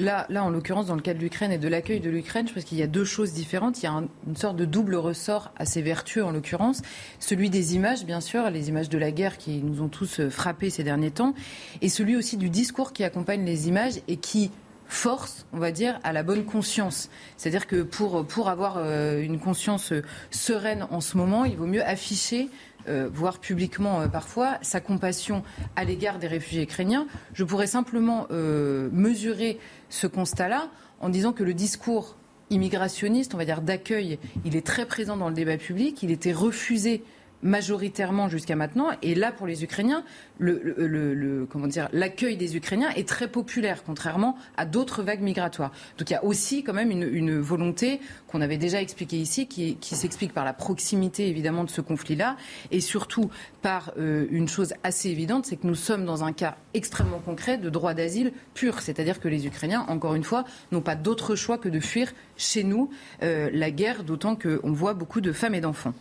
G: Là, là, en l'occurrence, dans le cas de l'Ukraine et de l'accueil de l'Ukraine, je pense qu'il y a deux choses différentes. Il y a une sorte de double ressort assez vertueux, en l'occurrence. Celui des images, bien sûr, les images de la guerre qui nous ont tous euh, frappés ces derniers temps, et celui aussi du discours qui accompagne les images et qui force, on va dire, à la bonne conscience. C'est-à-dire que pour, pour avoir euh, une conscience euh, sereine en ce moment, il vaut mieux afficher euh, voire publiquement euh, parfois, sa compassion à l'égard des réfugiés ukrainiens. Je pourrais simplement euh, mesurer ce constat-là en disant que le discours immigrationniste, on va dire d'accueil, il est très présent dans le débat public, il était refusé majoritairement jusqu'à maintenant. Et là, pour les Ukrainiens, l'accueil des Ukrainiens est très populaire, contrairement à d'autres vagues migratoires. Donc il y a aussi quand même une, volonté qu'on avait déjà expliquée ici, qui, s'explique par la proximité évidemment de ce conflit-là, et surtout par euh, une chose assez évidente, c'est que nous sommes dans un cas extrêmement concret de droit d'asile pur, c'est-à-dire que les Ukrainiens, encore une fois, n'ont pas d'autre choix que de fuir chez nous euh, la guerre, d'autant qu'on voit beaucoup de femmes et d'enfants.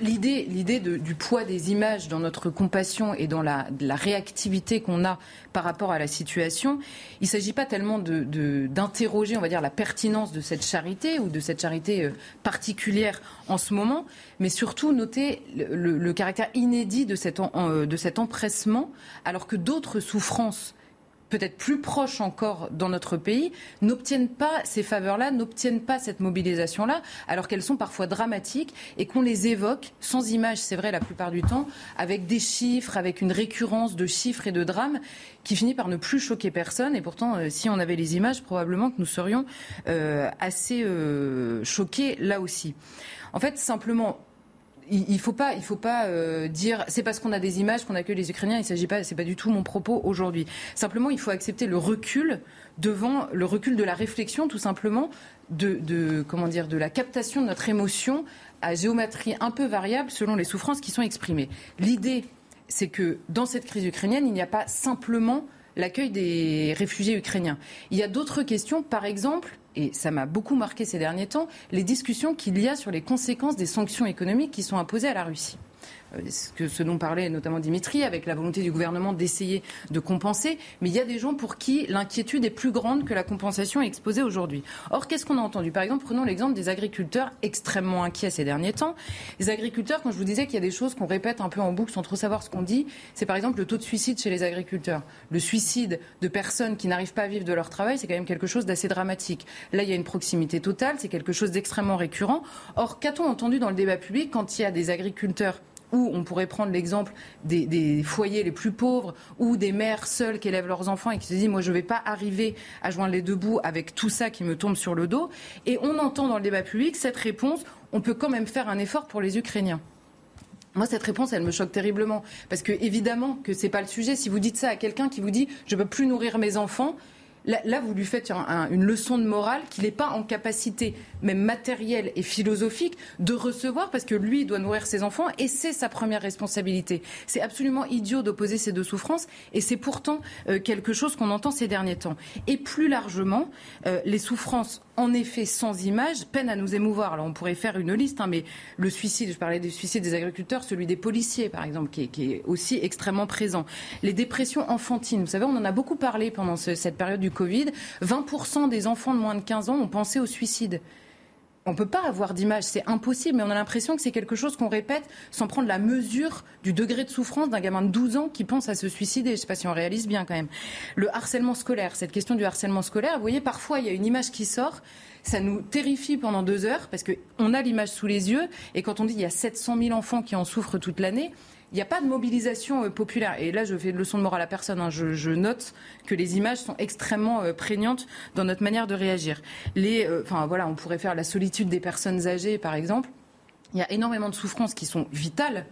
G: L'idée, du poids des images dans notre compassion et dans la, réactivité qu'on a par rapport à la situation, il ne s'agit pas tellement d'interroger, on va dire, la pertinence de cette charité ou de cette charité euh, particulière en ce moment, mais surtout noter le, caractère inédit euh, de cet empressement, alors que d'autres souffrances peut-être plus proches encore dans notre pays, n'obtiennent pas ces faveurs-là, n'obtiennent pas cette mobilisation-là, alors qu'elles sont parfois dramatiques et qu'on les évoque sans image, c'est vrai la plupart du temps, avec des chiffres, avec une récurrence de chiffres et de drames qui finit par ne plus choquer personne. Et pourtant, euh, si on avait les images, probablement que nous serions euh, assez euh, choqués là aussi. En fait, simplement, il ne faut pas, il faut pas euh, dire c'est parce qu'on a des images qu'on accueille les Ukrainiens. Il s'agit pas, c'est pas du tout mon propos aujourd'hui. Simplement, il faut accepter le recul devant le recul de la réflexion, tout simplement, de, de comment dire, de la captation de notre émotion à géométrie un peu variable selon les souffrances qui sont exprimées. L'idée, c'est que dans cette crise ukrainienne, il n'y a pas simplement l'accueil des réfugiés ukrainiens. Il y a d'autres questions, par exemple et ça m'a beaucoup marqué ces derniers temps, les discussions qu'il y a sur les conséquences des sanctions économiques qui sont imposées à la Russie. Euh, ce, ce dont parlait notamment Dimitri, avec la volonté du gouvernement d'essayer de compenser. Mais il y a des gens pour qui l'inquiétude est plus grande que la compensation exposée aujourd'hui. Or, qu'est-ce qu'on a entendu? Par exemple, prenons l'exemple des agriculteurs extrêmement inquiets ces derniers temps. Les agriculteurs, quand je vous disais qu'il y a des choses qu'on répète un peu en boucle sans trop savoir ce qu'on dit, c'est par exemple le taux de suicide chez les agriculteurs. Le suicide de personnes qui n'arrivent pas à vivre de leur travail, c'est quand même quelque chose d'assez dramatique. Là, il y a une proximité totale, c'est quelque chose d'extrêmement récurrent. Or, qu'a-t-on entendu dans le débat public quand il y a des agriculteurs ou on pourrait prendre l'exemple des, foyers les plus pauvres ou des mères seules qui élèvent leurs enfants et qui se disent moi je ne vais pas arriver à joindre les deux bouts avec tout ça qui me tombe sur le dos. Et on entend dans le débat public cette réponse on peut quand même faire un effort pour les Ukrainiens. Moi, cette réponse, elle me choque terriblement. Parce que, évidemment, que ce n'est pas le sujet. Si vous dites ça à quelqu'un qui vous dit je ne peux plus nourrir mes enfants, Là, vous lui faites une leçon de morale qu'il n'est pas en capacité, même matérielle et philosophique, de recevoir parce que lui doit nourrir ses enfants et c'est sa première responsabilité. C'est absolument idiot d'opposer ces deux souffrances et c'est pourtant euh, quelque chose qu'on entend ces derniers temps. Et plus largement, euh, les souffrances en effet sans image peinent à nous émouvoir. Alors on pourrait faire une liste, hein, mais le suicide, je parlais du suicide des agriculteurs, celui des policiers par exemple, qui est, aussi extrêmement présent. Les dépressions enfantines, vous savez, on en a beaucoup parlé pendant cette période du Covid. 20% des enfants de moins de 15 ans ont pensé au suicide. On ne peut pas avoir d'image, c'est impossible, mais on a l'impression que c'est quelque chose qu'on répète sans prendre la mesure du degré de souffrance d'un gamin de 12 ans qui pense à se suicider. Je ne sais pas si on réalise bien quand même. Le harcèlement scolaire, cette question du harcèlement scolaire, vous voyez, parfois il y a une image qui sort, ça nous terrifie pendant deux heures parce qu'on a l'image sous les yeux et quand on dit qu'il y a 700 000 enfants qui en souffrent toute l'année, il n'y a pas de mobilisation euh, populaire. Et là, je fais une leçon de morale à personne. Hein. Je, note que les images sont extrêmement euh, prégnantes dans notre manière de réagir. Les, euh, enfin voilà, on pourrait faire la solitude des personnes âgées, par exemple. Il y a énormément de souffrances qui sont vitales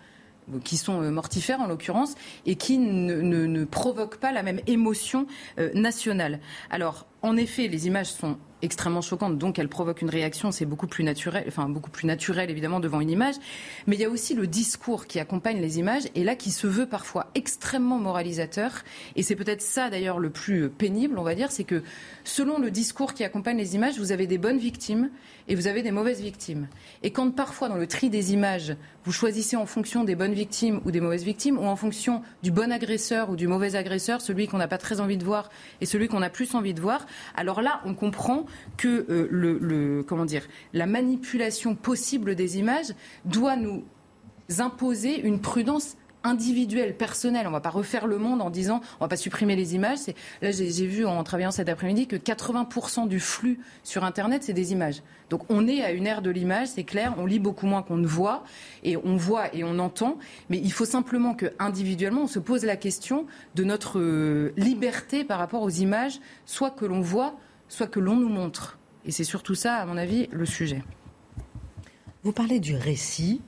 G: qui sont mortifères en l'occurrence, et qui ne, ne, provoquent pas la même émotion nationale. Alors, en effet, les images sont extrêmement choquantes, donc elles provoquent une réaction, c'est beaucoup plus naturel, enfin beaucoup plus naturel évidemment devant une image. Mais il y a aussi le discours qui accompagne les images et là qui se veut parfois extrêmement moralisateur. Et c'est peut-être ça d'ailleurs le plus pénible, on va dire, c'est que selon le discours qui accompagne les images, vous avez des bonnes victimes et vous avez des mauvaises victimes. Et quand parfois dans le tri des images, vous choisissez en fonction des bonnes victimes ou des mauvaises victimes, ou en fonction du bon agresseur ou du mauvais agresseur, celui qu'on n'a pas très envie de voir et celui qu'on a plus envie de voir, alors là, on comprend que euh, le, comment dire, la manipulation possible des images doit nous imposer une prudence individuelle, personnelle. On ne va pas refaire le monde en disant on ne va pas supprimer les images. Là, j'ai vu en travaillant cet après-midi que 80% du flux sur Internet, c'est des images. Donc on est à une ère de l'image, c'est clair. On lit beaucoup moins qu'on ne voit. Et on voit et on entend. Mais il faut simplement que individuellement, on se pose la question de notre euh, liberté par rapport aux images, soit que l'on voit, soit que l'on nous montre. Et c'est surtout ça, à mon avis, le sujet.
B: Vous parlez du récit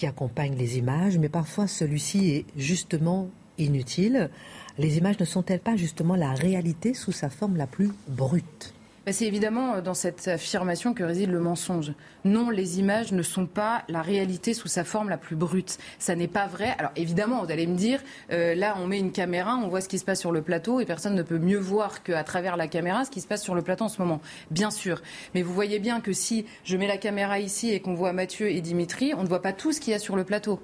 B: qui accompagne les images, mais parfois celui-ci est justement inutile. Les images ne sont-elles pas justement la réalité sous sa forme la plus brute?
G: C'est évidemment euh, dans cette affirmation que réside le mensonge. Non, les images ne sont pas la réalité sous sa forme la plus brute. Ça n'est pas vrai. Alors évidemment, vous allez me dire, euh, là on met une caméra, on voit ce qui se passe sur le plateau et personne ne peut mieux voir qu'à travers la caméra ce qui se passe sur le plateau en ce moment. Bien sûr. Mais vous voyez bien que si je mets la caméra ici et qu'on voit Mathieu et Dimitri, on ne voit pas tout ce qu'il y a sur le plateau.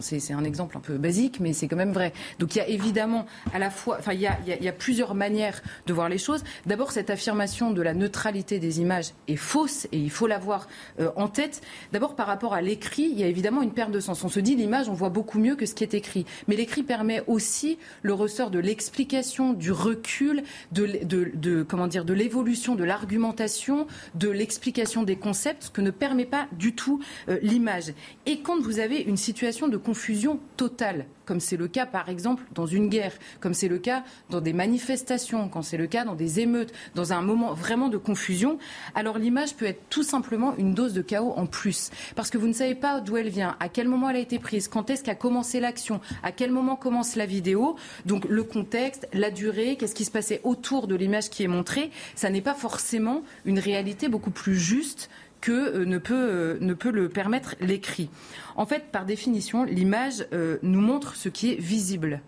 G: C'est un exemple un peu basique, mais c'est quand même vrai. Donc il y a évidemment à la fois, enfin il y a, plusieurs manières de voir les choses. D'abord, cette affirmation de la neutralité des images est fausse et il faut l'avoir euh, en tête. D'abord, par rapport à l'écrit, il y a évidemment une perte de sens. On se dit l'image, on voit beaucoup mieux que ce qui est écrit. Mais l'écrit permet aussi le ressort de l'explication, du recul, de, comment dire, de l'évolution, de l'argumentation, de l'explication des concepts, ce que ne permet pas du tout euh, l'image. Et quand vous avez une situation de confusion totale, comme c'est le cas par exemple dans une guerre, comme c'est le cas dans des manifestations, quand c'est le cas dans des émeutes, dans un moment vraiment de confusion, alors l'image peut être tout simplement une dose de chaos en plus. Parce que vous ne savez pas d'où elle vient, à quel moment elle a été prise, quand est-ce qu'a commencé l'action, à quel moment commence la vidéo, donc le contexte, la durée, qu'est-ce qui se passait autour de l'image qui est montrée, ça n'est pas forcément une réalité beaucoup plus juste que euh, ne peut, euh, ne peut le permettre l'écrit. En fait, par définition, l'image euh, nous montre ce qui est visible.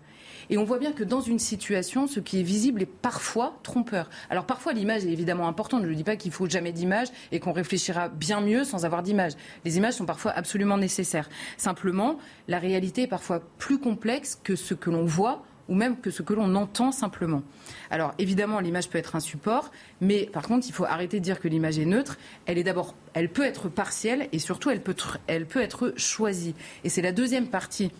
G: Et on voit bien que dans une situation, ce qui est visible est parfois trompeur. Alors parfois, l'image est évidemment importante. Je ne dis pas qu'il faut jamais d'image et qu'on réfléchira bien mieux sans avoir d'image. Les images sont parfois absolument nécessaires. Simplement, la réalité est parfois plus complexe que ce que l'on voit ou même que ce que l'on entend simplement. Alors évidemment, l'image peut être un support, mais par contre, il faut arrêter de dire que l'image est neutre. Elle est d'abord, elle peut être partielle et surtout, elle peut, être choisie. Et c'est la deuxième partie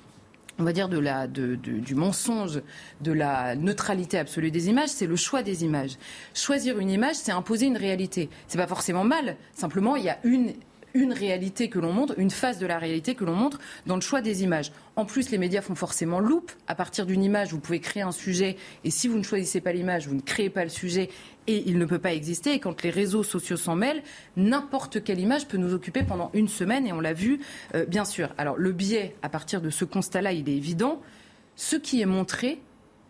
G: on va dire, de la, du mensonge, de la neutralité absolue des images, c'est le choix des images. Choisir une image, c'est imposer une réalité. C'est pas forcément mal. Simplement, il y a une une réalité que l'on montre, une phase de la réalité que l'on montre dans le choix des images. En plus, les médias font forcément loupe. À partir d'une image, vous pouvez créer un sujet, et si vous ne choisissez pas l'image, vous ne créez pas le sujet, et il ne peut pas exister. Et quand les réseaux sociaux s'en mêlent, n'importe quelle image peut nous occuper pendant une semaine, et on l'a vu, euh, bien sûr. Alors, le biais, à partir de ce constat-là, il est évident. Ce qui est montré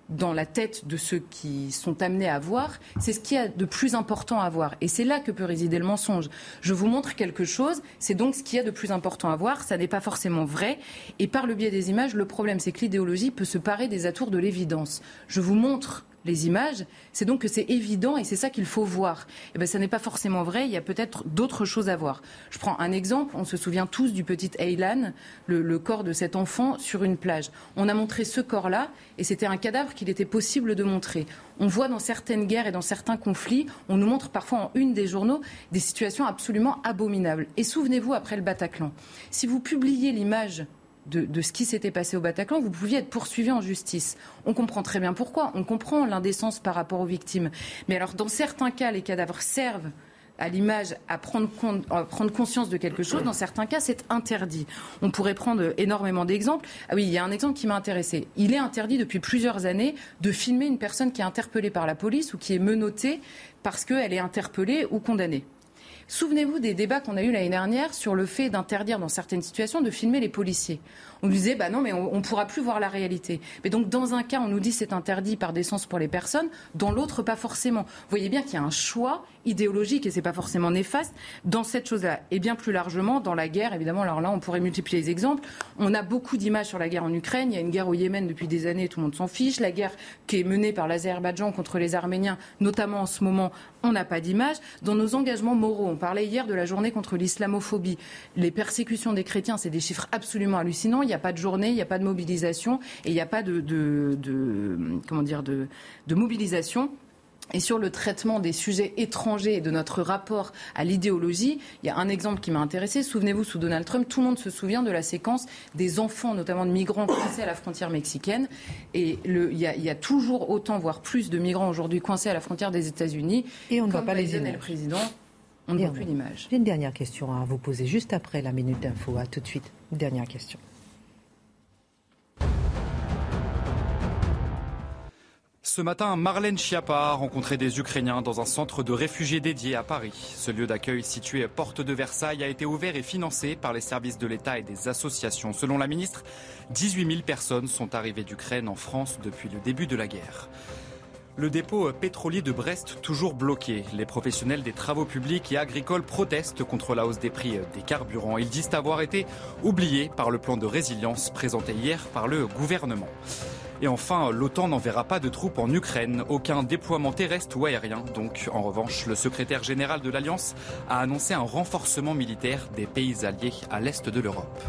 G: dans la tête de ceux qui sont amenés à voir, c'est ce qu'il y a de plus important à voir. Et c'est là que peut résider le mensonge. Je vous montre quelque chose, c'est donc ce qu'il y a de plus important à voir, ça n'est pas forcément vrai. Et par le biais des images, le problème, c'est que l'idéologie peut se parer des atours de l'évidence. Je vous montre les images, c'est donc que c'est évident et c'est ça qu'il faut voir. Et eh bien, ça n'est pas forcément vrai. Il y a peut-être d'autres choses à voir. Je prends un exemple. On se souvient tous du petit Aylan, le, corps de cet enfant sur une plage. On a montré ce corps-là et c'était un cadavre qu'il était possible de montrer. On voit dans certaines guerres et dans certains conflits, on nous montre parfois en une des journaux des situations absolument abominables. Et souvenez-vous, après le Bataclan, si vous publiez l'image de, ce qui s'était passé au Bataclan, vous pouviez être poursuivi en justice. On comprend très bien pourquoi. On comprend l'indécence par rapport aux victimes. Mais alors, dans certains cas, les cadavres servent à l'image à prendre, à prendre conscience de quelque chose. Dans certains cas, c'est interdit. On pourrait prendre énormément d'exemples. Ah oui, il y a un exemple qui m'a intéressé. Il est interdit depuis plusieurs années de filmer une personne qui est interpellée par la police ou qui est menottée parce qu'elle est interpellée ou condamnée. Souvenez-vous des débats qu'on a eus l'année dernière sur le fait d'interdire dans certaines situations de filmer les policiers. On nous disait, bah non, mais on ne pourra plus voir la réalité. Mais donc, dans un cas, on nous dit c'est interdit par décence pour les personnes, dans l'autre, pas forcément. Vous voyez bien qu'il y a un choix idéologique, et c'est pas forcément néfaste, dans cette chose-là. Et bien plus largement, dans la guerre, évidemment, alors là, on pourrait multiplier les exemples. On a beaucoup d'images sur la guerre en Ukraine. Il y a une guerre au Yémen depuis des années, tout le monde s'en fiche. La guerre qui est menée par l'Azerbaïdjan contre les Arméniens, notamment en ce moment, on n'a pas d'image. Dans nos engagements moraux, on parlait hier de la journée contre l'islamophobie. Les persécutions des chrétiens, c'est des chiffres absolument hallucinants. Il n'y a pas de journée, il n'y a pas de mobilisation et il n'y a pas de, comment dire, de, mobilisation et sur le traitement des sujets étrangers et de notre rapport à l'idéologie, il y a un exemple qui m'a intéressé. Souvenez-vous, sous Donald Trump, tout le monde se souvient de la séquence des enfants, notamment de migrants coincés à la frontière mexicaine. Et il, y a, toujours autant, voire plus de migrants aujourd'hui coincés à la frontière des États-Unis.
B: Et on ne voit pas les
G: images. le président. On ne voit plus d'image.
B: J'ai une dernière question à vous poser juste après la minute d'info. À tout de suite. Dernière question.
C: Ce matin, Marlène Schiappa a rencontré des Ukrainiens dans un centre de réfugiés dédié à Paris. Ce lieu d'accueil situé à Porte de Versailles a été ouvert et financé par les services de l'État et des associations. Selon la ministre, 18 000 personnes sont arrivées d'Ukraine en France depuis le début de la guerre. Le dépôt pétrolier de Brest toujours bloqué. Les professionnels des travaux publics et agricoles protestent contre la hausse des prix des carburants. Ils disent avoir été oubliés par le plan de résilience présenté hier par le gouvernement. Et enfin, l'OTAN n'enverra pas de troupes en Ukraine, aucun déploiement terrestre ou aérien. Donc, en revanche, le secrétaire général de l'Alliance a annoncé un renforcement militaire des pays alliés à l'est de l'Europe.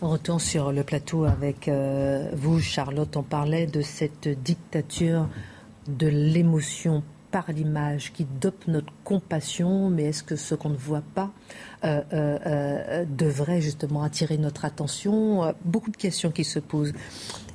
B: On retourne sur le plateau avec euh, vous, Charlotte. On parlait de cette dictature de l'émotion par l'image qui dope notre compassion, mais est-ce que ce qu'on ne voit pas euh, euh, devrait justement attirer notre attention? Beaucoup de questions qui se posent.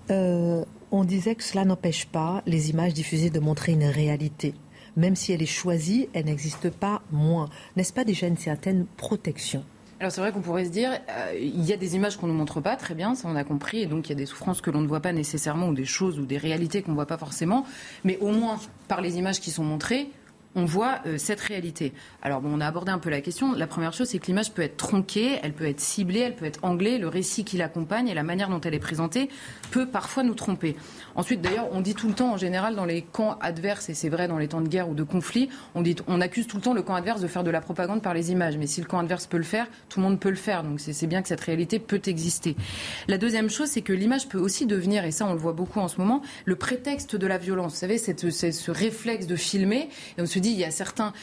B: On disait que cela n'empêche pas les images diffusées de montrer une réalité. Même si elle est choisie, elle n'existe pas moins. N'est-ce pas déjà une certaine protection?
G: Alors c'est vrai qu'on pourrait se dire, euh, il y a des images qu'on ne montre pas, très bien, ça on a compris, et donc il y a des souffrances que l'on ne voit pas nécessairement, ou des choses, ou des réalités qu'on ne voit pas forcément, mais au moins par les images qui sont montrées, on voit euh, cette réalité. Alors bon, on a abordé un peu la question. La première chose, c'est que l'image peut être tronquée, elle peut être ciblée, elle peut être anglée. Le récit qui l'accompagne et la manière dont elle est présentée peut parfois nous tromper. Ensuite, d'ailleurs, on dit tout le temps, en général, dans les camps adverses, et c'est vrai dans les temps de guerre ou de conflit, on, accuse tout le temps le camp adverse de faire de la propagande par les images. Mais si le camp adverse peut le faire, tout le monde peut le faire. Donc c'est bien que cette réalité peut exister. La deuxième chose, c'est que l'image peut aussi devenir, et ça on le voit beaucoup en ce moment, le prétexte de la violence. Vous savez, ce réflexe de filmer. Et on se dit, il y a certains,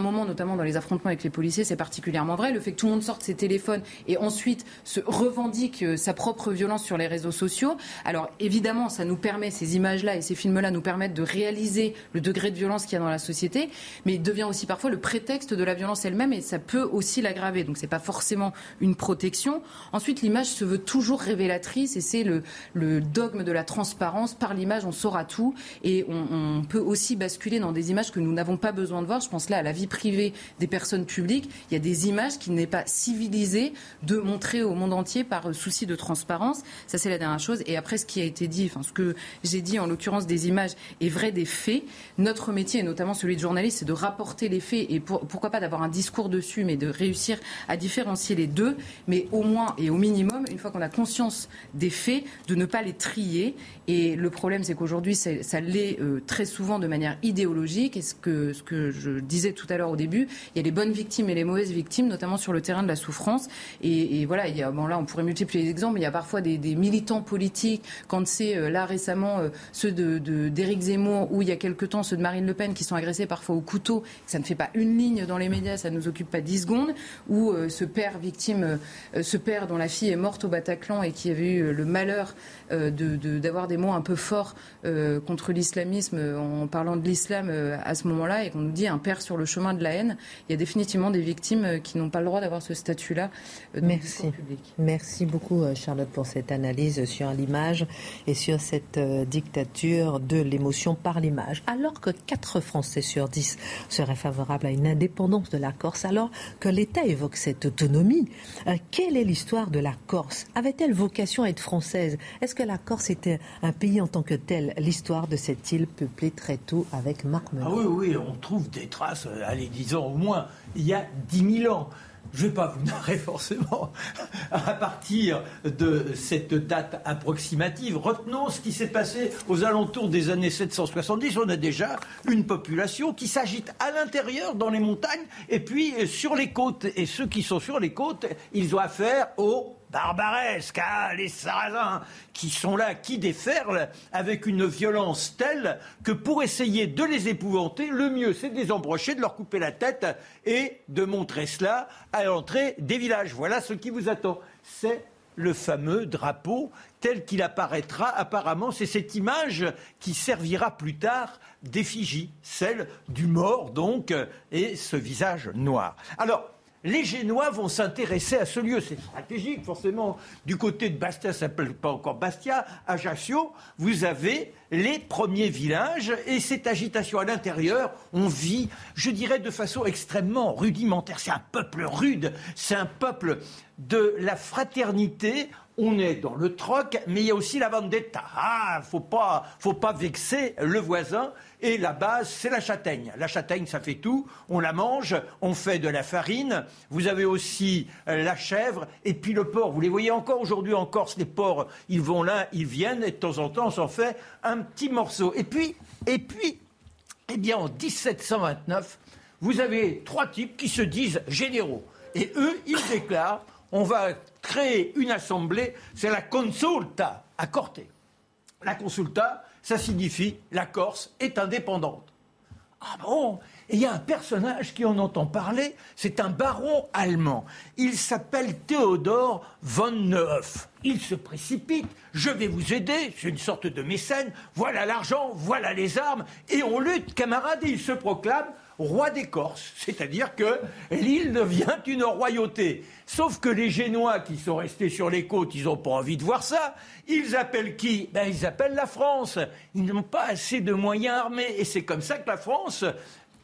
G: moments, notamment dans les affrontements avec les policiers, c'est particulièrement vrai. Le fait que tout le monde sorte ses téléphones et ensuite revendique euh, sa propre violence sur les réseaux sociaux. Alors évidemment, ça nous permet, ces images-là et ces films-là nous permettent de réaliser le degré de violence qu'il y a dans la société, mais il devient aussi parfois le prétexte de la violence elle-même et ça peut aussi l'aggraver. Donc c'est pas forcément une protection. Ensuite, l'image se veut toujours révélatrice et c'est le, dogme de la transparence. Par l'image, on saura tout et on, peut aussi basculer dans des images que nous n'avons pas besoin de voir. Je pense là à la vie privée des personnes publiques. Il y a des images qui n'est pas civilisé de montrer au monde entier par souci de transparence. Ça, c'est la dernière chose. Et après, ce qui a été dit, enfin, ce que j'ai dit en l'occurrence des images est vrai des faits. Notre métier, et notamment celui de journaliste, c'est de rapporter les faits et pourquoi pas d'avoir un discours dessus, mais de réussir à différencier les deux. Mais au moins et au minimum, une fois qu'on a conscience des faits, de ne pas les trier. Et le problème, c'est qu'aujourd'hui, ça l'est euh, très souvent de manière idéologique. Et ce que, ce que je disais tout à l'heure au début, il y a les bonnes victimes et les mauvaises victimes, notamment sur le terrain de la souffrance. Et, voilà, il y a, bon, là, on pourrait multiplier les exemples. Mais il y a parfois des, militants politiques, quand c'est euh, là récemment euh, ceux d'Éric de, Zemmour ou il y a quelque temps ceux de Marine Le Pen qui sont agressés parfois au couteau. Ça ne fait pas une ligne dans les médias, ça ne nous occupe pas dix secondes. Ou ce père victime, ce père dont la fille est morte au Bataclan et qui avait eu le malheur d'avoir des mots un peu forts contre l'islamisme en parlant de l'islam à ce moment-là et qu'on nous dit un père sur le chemin de la haine. Il y a définitivement des victimes qui n'ont pas le droit d'avoir ce statut-là
B: euh, Merci. Merci beaucoup euh, Charlotte pour cette analyse sur l'image et sur cette euh, dictature de l'émotion par l'image. Alors que 4 Français sur 10 seraient favorables à une indépendance de la Corse, alors que l'État évoque cette autonomie, quelle est l'histoire de la Corse? Avait-elle vocation à être française? Est-ce que la Corse était un pays en tant que tel L'histoire de cette île peuplée très tôt avec Marc
E: Ah oui, oui, on trouve des traces, allez, disons au moins il y a 10 000 ans. Je ne vais pas vous narrer forcément à partir de cette date approximative. Retenons ce qui s'est passé aux alentours des années 770. On a déjà une population qui s'agite à l'intérieur, dans les montagnes, et puis sur les côtes. Et ceux qui sont sur les côtes, ils ont affaire aux barbaresque, ah, les Sarrasins, qui sont là, qui déferlent avec une violence telle que pour essayer de les épouvanter, le mieux c'est de les embrocher, de leur couper la tête et de montrer cela à l'entrée des villages. Voilà ce qui vous attend. C'est le fameux drapeau tel qu'il apparaîtra. Apparemment, c'est cette image qui servira plus tard d'effigie, celle du mort donc, et ce visage noir. Alors, les Génois vont s'intéresser à ce lieu. C'est stratégique, forcément. Du côté de Bastia, ça s'appelle pas encore Bastia, Ajaccio, vous avez les premiers villages et cette agitation à l'intérieur, on vit, je dirais, de façon extrêmement rudimentaire. C'est un peuple rude, c'est un peuple de la fraternité. On est dans le troc, mais il y a aussi la vendetta. Ah, faut pas, faut pas vexer le voisin. Et la base, c'est la châtaigne. La châtaigne, ça fait tout. On la mange, on fait de la farine. Vous avez aussi euh, la chèvre et puis le porc. Vous les voyez encore aujourd'hui en Corse, les porcs, ils vont là, ils viennent et de temps en temps, on s'en fait un petit morceau. Et puis, et puis, eh bien, en 1729, vous avez trois types qui se disent généraux. Et eux, ils déclarent on va créer une assemblée, c'est la consulta à Corte. La consulta, ça signifie la Corse est indépendante. Ah bon? Et il y a un personnage qui en entend parler, c'est un baron allemand. Il s'appelle Théodore von Neuf. Il se précipite, je vais vous aider, c'est une sorte de mécène, voilà l'argent, voilà les armes, et on lutte, camarades, et il se proclame roi des Corses, c'est-à-dire que l'île devient une royauté. Sauf que les Génois qui sont restés sur les côtes, ils n'ont pas envie de voir ça. Ils appellent qui? Ben, Ils appellent la France. Ils n'ont pas assez de moyens armés. Et c'est comme ça que la France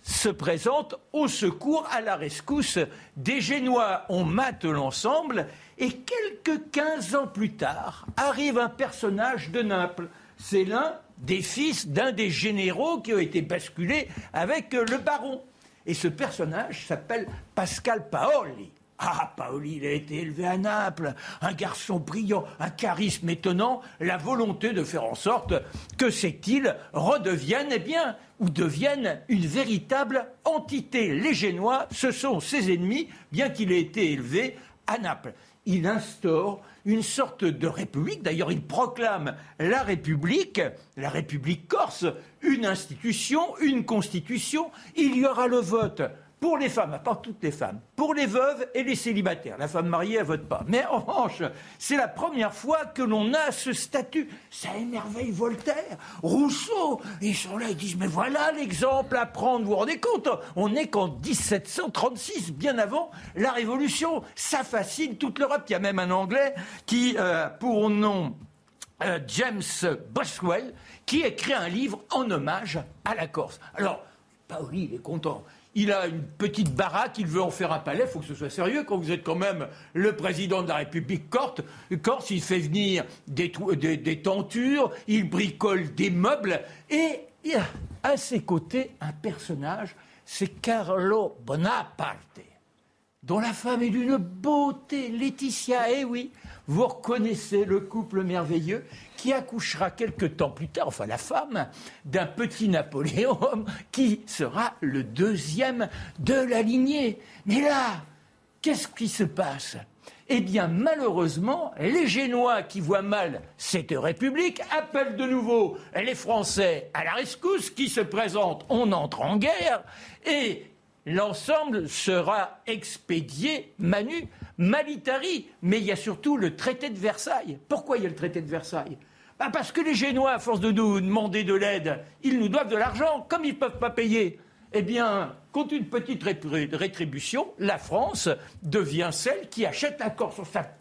E: se présente au secours, à la rescousse des Génois. On mate l'ensemble. Et quelques 15 ans plus tard, arrive un personnage de Naples. C'est l'un des fils d'un des généraux qui ont été basculés avec le baron. Et ce personnage s'appelle Pascal Paoli. Ah, Paoli, il a été élevé à Naples, un garçon brillant, un charisme étonnant, la volonté de faire en sorte que cette île redevienne, eh bien, ou devienne une véritable entité. Les Génois, ce sont ses ennemis, bien qu'il ait été élevé à Naples. Il instaure une sorte de république. D'ailleurs, il proclame la République, la République corse, une institution, une constitution. Il y aura le vote pour les femmes, pas toutes les femmes, pour les veuves et les célibataires. La femme mariée, elle vote pas. Mais en revanche, c'est la première fois que l'on a ce statut. Ça émerveille Voltaire, Rousseau. Ils sont là, ils disent, mais voilà l'exemple à prendre. Vous vous rendez compte On n'est qu'en 1736, bien avant la Révolution. Ça fascine toute l'Europe. Il y a même un Anglais qui, euh, pour nom euh, James Boswell, qui écrit un livre en hommage à la Corse. Alors, Paoli, il est content. Il a une petite baraque, il veut en faire un palais, il faut que ce soit sérieux quand vous êtes quand même le président de la République Corse. Il fait venir des, tentures, il bricole des meubles et il a à ses côtés un personnage, c'est Carlo Bonaparte, dont la femme est d'une beauté, Laetitia, eh oui, vous reconnaissez le couple merveilleux qui accouchera quelque temps plus tard, enfin la femme, d'un petit Napoléon qui sera le deuxième de la lignée. Mais là, qu'est-ce qui se passe? Eh bien, malheureusement, les Génois qui voient mal cette République appellent de nouveau les Français à la rescousse, qui se présentent, on entre en guerre, et l'ensemble sera expédié manu militari. Mais il y a surtout le traité de Versailles. Pourquoi il y a le traité de Versailles? Bah, Parce que les Génois, à force de nous demander de l'aide, ils nous doivent de l'argent. Comme ils ne peuvent pas payer, eh bien, contre une petite rétribution, la France devient celle qui achète un corps sur sa.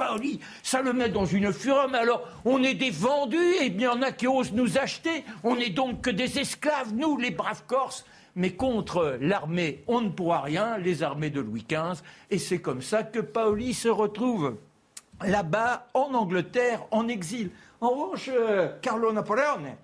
E: Ça le met dans une fureur. Mais alors, on est des vendus, et eh bien, il y en a qui osent nous acheter. On n'est donc que des esclaves, nous, les braves Corses. Mais contre l'armée, on ne pourra rien, les armées de Louis XV. Et c'est comme ça que Paoli se retrouve là-bas, en Angleterre, en exil. En revanche, euh, Carlo Napoleone,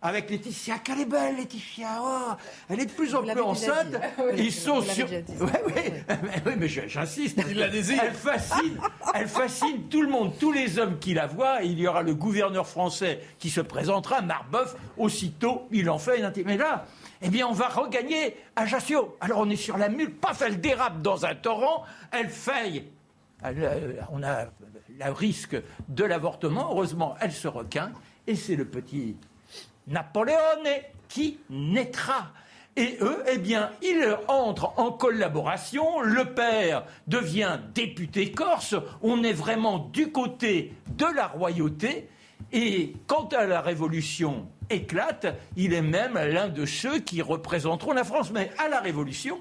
E: avec Laetitia. Qu'elle est belle, Laetitia. Oh, elle est de plus en plus enceinte. Ils sont sur. Oui, mais j'insiste. Elle fascine, elle fascine tout le monde, tous les hommes qui la voient. il y aura le gouverneur français qui se présentera, Marbeuf. Aussitôt, il en fait une. Mais là, eh bien, on va regagner Ajaccio. Alors, on est sur la mule. Paf, elle dérape dans un torrent. Elle faille. Euh, on a le risque de l'avortement. Heureusement, elle se requin. Et c'est le petit Napoléon qui naîtra. Et eux, eh bien, ils entrent en collaboration. Le père devient député corse. On est vraiment du côté de la royauté. Et quand la révolution éclate, il est même l'un de ceux qui représenteront la France. Mais à la révolution,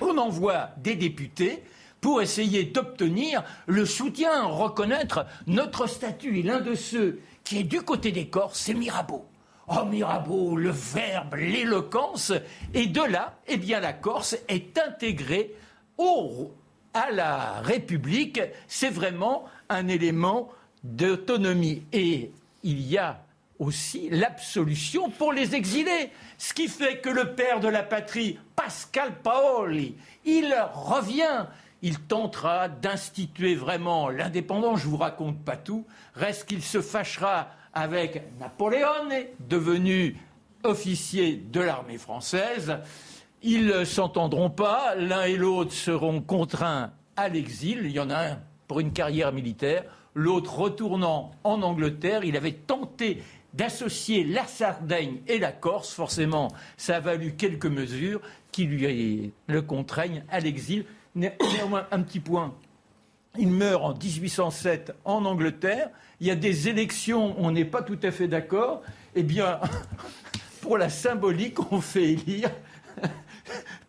E: on envoie des députés pour essayer d'obtenir le soutien, reconnaître notre statut. Et l'un de ceux qui est du côté des Corses, c'est Mirabeau. Oh Mirabeau, le verbe, l'éloquence. Et de là, eh bien, la Corse est intégrée au, à la République. C'est vraiment un élément d'autonomie. Et il y a aussi l'absolution pour les exilés. Ce qui fait que le père de la patrie, Pascal Paoli, il revient. Il tentera d'instituer vraiment l'indépendance. Je vous raconte pas tout. Reste qu'il se fâchera avec Napoléon, devenu officier de l'armée française. Ils ne s'entendront pas, l'un et l'autre seront contraints à l'exil. Il y en a un pour une carrière militaire, l'autre retournant en Angleterre. Il avait tenté d'associer la Sardaigne et la Corse. Forcément, ça a valu quelques mesures qui lui le contraignent à l'exil. Néanmoins, un petit point. Il meurt en 1807 en Angleterre il y a des élections, on n'est pas tout à fait d'accord, eh bien, pour la symbolique, on fait élire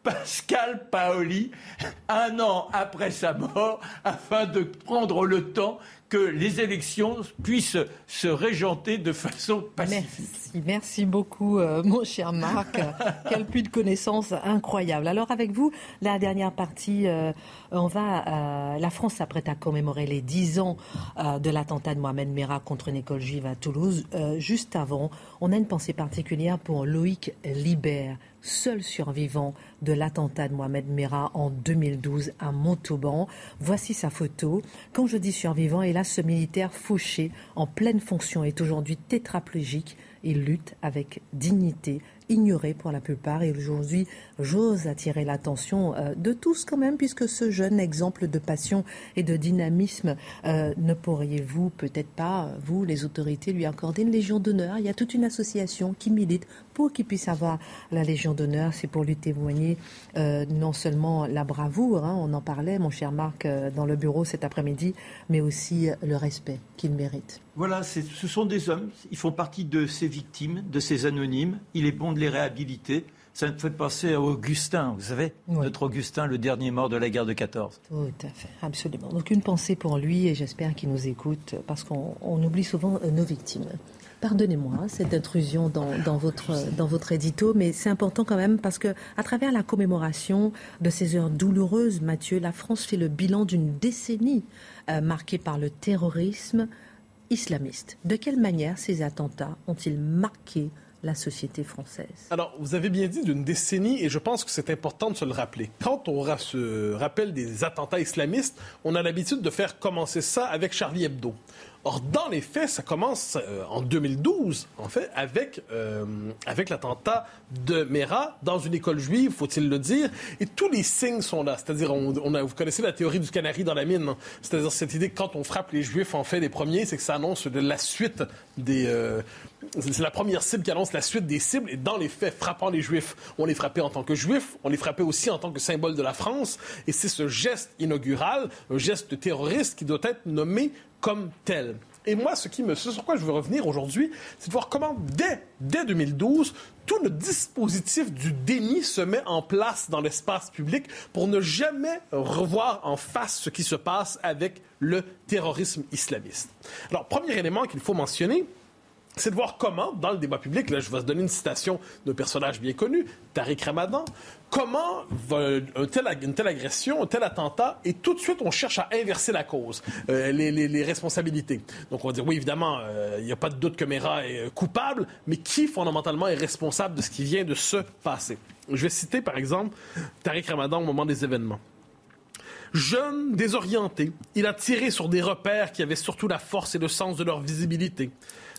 E: Pascal Paoli un an après sa mort afin de prendre le temps que les élections puissent se régenter de façon pacifique.
B: Merci, merci beaucoup, euh, mon cher Marc. Quel plus de connaissances incroyable. Alors, avec vous, la dernière partie, euh, on va. Euh, la France s'apprête à commémorer les 10 ans de l'attentat de Mohamed Merah contre une école juive à Toulouse. juste avant, on a une pensée particulière pour Loïc Libert seul survivant de l'attentat de Mohamed Merah en 2012 à Montauban. Voici sa photo. Quand je dis survivant, hélas, ce militaire fauché en pleine fonction est aujourd'hui tétraplégique. Il lutte avec dignité ignoré pour la plupart. Et aujourd'hui, j'ose attirer l'attention euh, de tous quand même, puisque ce jeune exemple de passion et de dynamisme, euh, ne pourriez-vous peut-être pas, vous, les autorités, lui accorder une Légion d'honneur? Il y a toute une association qui milite pour qu'il puisse avoir la Légion d'honneur. C'est pour lui témoigner euh, non seulement la bravoure, hein, on en parlait, mon cher Marc, dans le bureau cet après-midi, mais aussi le respect qu'il mérite.
E: Voilà, ce sont des hommes, ils font partie de ces victimes, de ces anonymes. Il est bon de les réhabiliter. Ça me fait penser à Augustin, vous savez, notre Augustin, le dernier mort de la guerre de 14.
B: Tout à fait, absolument. Donc une pensée pour lui et j'espère qu'il nous écoute parce qu'on oublie souvent nos victimes. Pardonnez-moi cette intrusion dans, votre, dans votre édito, mais c'est important quand même parce que à travers la commémoration de ces heures douloureuses, Mathieu, la France fait le bilan d'une décennie euh, marquée par le terrorisme islamiste. De quelle manière ces attentats ont-ils marqué la société française?
F: Alors, vous avez bien dit d'une décennie, et je pense que c'est important de se le rappeler. Quand on se rappelle des attentats islamistes, on a l'habitude de faire commencer ça avec Charlie Hebdo. Or, dans les faits, ça commence euh, en 2012, en fait, avec, euh, avec l'attentat de Mera dans une école juive, faut-il le dire. Et tous les signes sont là. C'est-à-dire, on, vous connaissez la théorie du canari dans la mine. Hein. C'est-à-dire, cette idée que quand on frappe les juifs en fait les premiers, c'est que ça annonce de la suite des... Euh, c'est la première cible qui annonce la suite des cibles. Et dans les faits, frappant les juifs, on les frappait en tant que juifs, on les frappait aussi en tant que symbole de la France. Et c'est ce geste inaugural, un geste terroriste qui doit être nommé comme tel. Et moi, ce, qui me, sur quoi je veux revenir aujourd'hui, c'est de voir comment, dès, dès 2012, tout le dispositif du déni se met en place dans l'espace public pour ne jamais revoir en face ce qui se passe avec le terrorisme islamiste. Alors, premier élément qu'il faut mentionner, c'est de voir comment, dans le débat public, là, je vais vous donner une citation d'un personnage bien connu, Tariq Ramadan, comment une telle agression, un tel attentat, et tout de suite, on cherche à inverser la cause, euh, les, responsabilités. Donc, on va dire, oui, évidemment, euh, il n'y a pas de doute que Mera est euh, coupable, mais qui, fondamentalement, est responsable de ce qui vient de se passer? Je vais citer, par exemple, Tariq Ramadan au moment des événements. Jeune, désorienté, il a tiré sur des repères qui avaient surtout la force et le sens de leur visibilité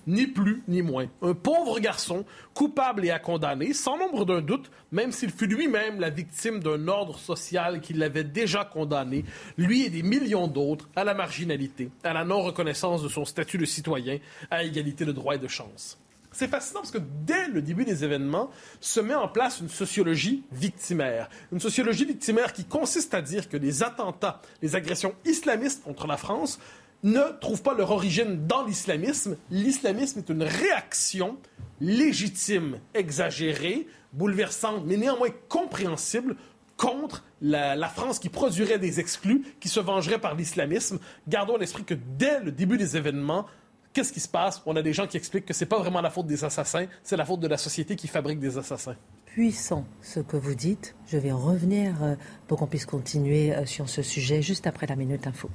F: ni plus ni moins. Un pauvre garçon, coupable et à condamner, sans nombre d'un doute, même s'il fut lui-même la victime d'un ordre social qui l'avait déjà condamné, lui et des millions d'autres, à la marginalité, à la non-reconnaissance de son statut de citoyen, à égalité de droits et de chance. C'est fascinant parce que dès le début des événements se met en place une sociologie victimaire. Une sociologie victimaire qui consiste à dire que les attentats, les agressions islamistes contre la France ne trouvent pas leur origine dans l'islamisme. L'islamisme est une réaction légitime, exagérée, bouleversante, mais néanmoins compréhensible contre la, France qui produirait des exclus, qui se vengerait par l'islamisme. Gardons à l'esprit que dès le début des événements, qu'est-ce qui se passe? On a des gens qui expliquent que c'est pas vraiment la faute des assassins, c'est la faute de la société qui fabrique des assassins.
B: Puissant ce que vous dites. Je vais revenir euh, pour qu'on puisse continuer euh, sur ce sujet juste après la minute info.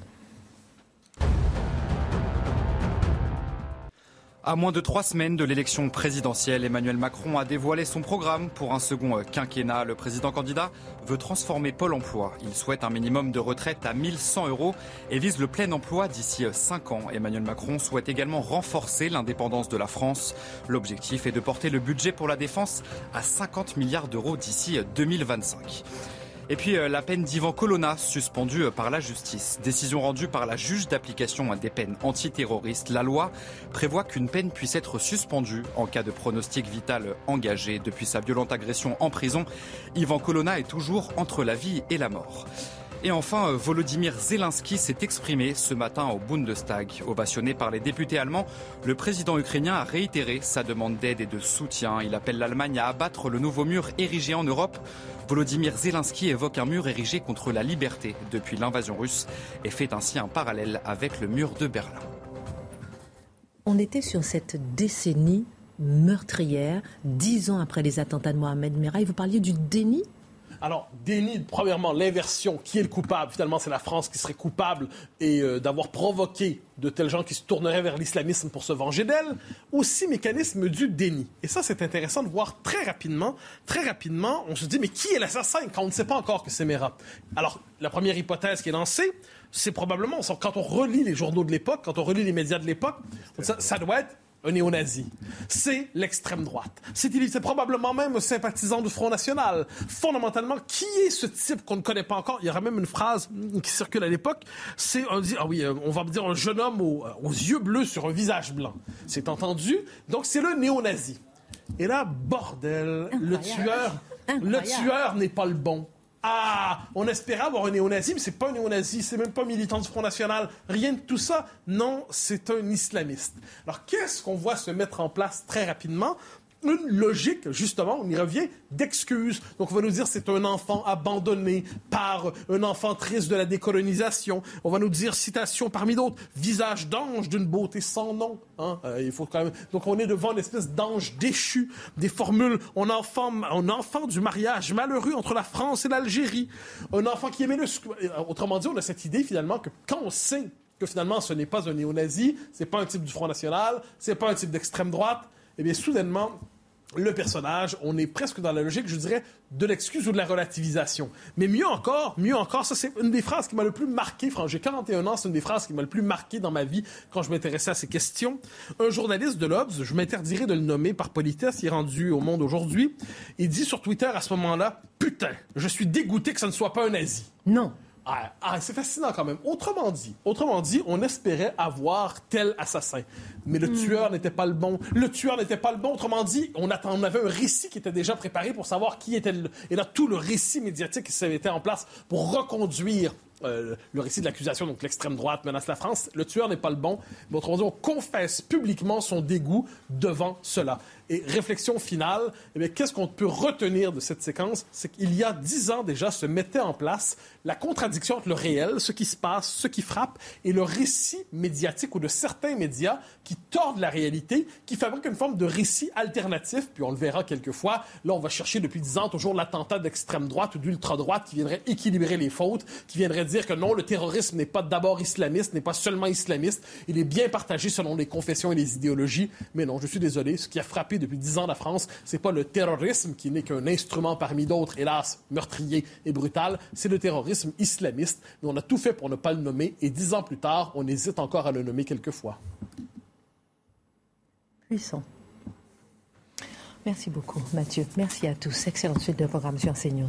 C: À moins de trois semaines de l'élection présidentielle, Emmanuel Macron a dévoilé son programme pour un second quinquennat. Le président candidat veut transformer Pôle emploi. Il souhaite un minimum de retraite à 1100 euros et vise le plein emploi d'ici cinq ans. Emmanuel Macron souhaite également renforcer l'indépendance de la France. L'objectif est de porter le budget pour la défense à 50 milliards d'euros d'ici 2025. Et puis euh, la peine d'Ivan Colonna, suspendue euh, par la justice. Décision rendue par la juge d'application des peines antiterroristes. La loi prévoit qu'une peine puisse être suspendue en cas de pronostic vital engagé. Depuis sa violente agression en prison, Ivan Colonna est toujours entre la vie et la mort. Et enfin, euh, Volodymyr Zelensky s'est exprimé ce matin au Bundestag. Ovationné par les députés allemands, le président ukrainien a réitéré sa demande d'aide et de soutien. Il appelle l'Allemagne à abattre le nouveau mur érigé en Europe. Volodymyr Zelensky évoque un mur érigé contre la liberté depuis l'invasion russe et fait ainsi un parallèle avec le mur de Berlin.
B: On était sur cette décennie meurtrière, dix ans après les attentats de Mohamed Merah. Vous parliez du déni
F: alors, déni, premièrement, l'inversion, qui est le coupable Finalement, c'est la France qui serait coupable et euh, d'avoir provoqué de tels gens qui se tourneraient vers l'islamisme pour se venger d'elle. Aussi, mécanisme du déni. Et ça, c'est intéressant de voir très rapidement. Très rapidement, on se dit, mais qui est l'assassin quand on ne sait pas encore que c'est Mera Alors, la première hypothèse qui est lancée, c'est probablement, quand on relit les journaux de l'époque, quand on relit les médias de l'époque, ça doit être un néo-nazi. C'est l'extrême droite. C'est probablement même un sympathisant du Front National. Fondamentalement, qui est ce type qu'on ne connaît pas encore? Il y aura même une phrase qui circule à l'époque. C'est, on dit, ah oui, euh, on va dire un jeune homme aux, yeux bleus sur un visage blanc. C'est entendu. Donc, c'est le néo-nazi. Et là, bordel, le tueur, le tueur n'est pas le bon. Ah, on espérait avoir un néo-nazi, mais c'est pas un néo-nazi, c'est même pas militant du Front National, rien de tout ça. Non, c'est un islamiste. Alors, qu'est-ce qu'on voit se mettre en place très rapidement? Une logique, justement, on y revient, d'excuses. Donc, on va nous dire c'est un enfant abandonné par un enfant triste de la décolonisation. On va nous dire, citation parmi d'autres, visage d'ange d'une beauté sans nom. Hein? Euh, il faut quand même... Donc, on est devant une espèce d'ange déchu. Des formules, on enfant, un enfant du mariage malheureux entre la France et l'Algérie. Un enfant qui aimait le... Autrement dit, on a cette idée, finalement, que quand on sait que finalement ce n'est pas un néo-nazi, c'est pas un type du Front National, c'est pas un type d'extrême droite, eh bien, soudainement, le personnage, on est presque dans la logique, je dirais, de l'excuse ou de la relativisation. Mais mieux encore, mieux encore, ça c'est une des phrases qui m'a le plus marqué, j'ai 41 ans, c'est une des phrases qui m'a le plus marqué dans ma vie quand je m'intéressais à ces questions. Un journaliste de l'Obs, je m'interdirais de le nommer par politesse, il est rendu au monde aujourd'hui, il dit sur Twitter à ce moment-là, putain, je suis dégoûté que ça ne soit pas un nazi.
B: Non.
F: Ah, ah, c'est fascinant quand même. Autrement dit, autrement dit, on espérait avoir tel assassin, mais le hmm. tueur n'était pas le bon. Le tueur n'était pas le bon. Autrement dit, on, on avait un récit qui était déjà préparé pour savoir qui était le. Et là, tout le récit médiatique qui s'était été en place pour reconduire euh, le récit de l'accusation, donc l'extrême droite menace la France. Le tueur n'est pas le bon. Mais autrement dit, on confesse publiquement son dégoût devant cela. Et réflexion finale, eh qu'est-ce qu'on peut retenir de cette séquence? C'est qu'il y a dix ans déjà se mettait en place la contradiction entre le réel, ce qui se passe, ce qui frappe, et le récit médiatique ou de certains médias qui tordent la réalité, qui fabriquent une forme de récit alternatif, puis on le verra quelquefois. Là, on va chercher depuis dix ans toujours l'attentat d'extrême droite ou d'ultra-droite qui viendrait équilibrer les fautes, qui viendrait dire que non, le terrorisme n'est pas d'abord islamiste, n'est pas seulement islamiste, il est bien partagé selon les confessions et les idéologies. Mais non, je suis désolé, ce qui a frappé depuis dix ans la France, c'est pas le terrorisme qui n'est qu'un instrument parmi d'autres, hélas, meurtrier et brutal, c'est le terrorisme islamiste. Mais on a tout fait pour ne pas le nommer et dix ans plus tard, on hésite encore à le nommer quelquefois.
B: Puissant. Merci beaucoup, Mathieu. Merci à tous. Excellente suite de programme sur CNews.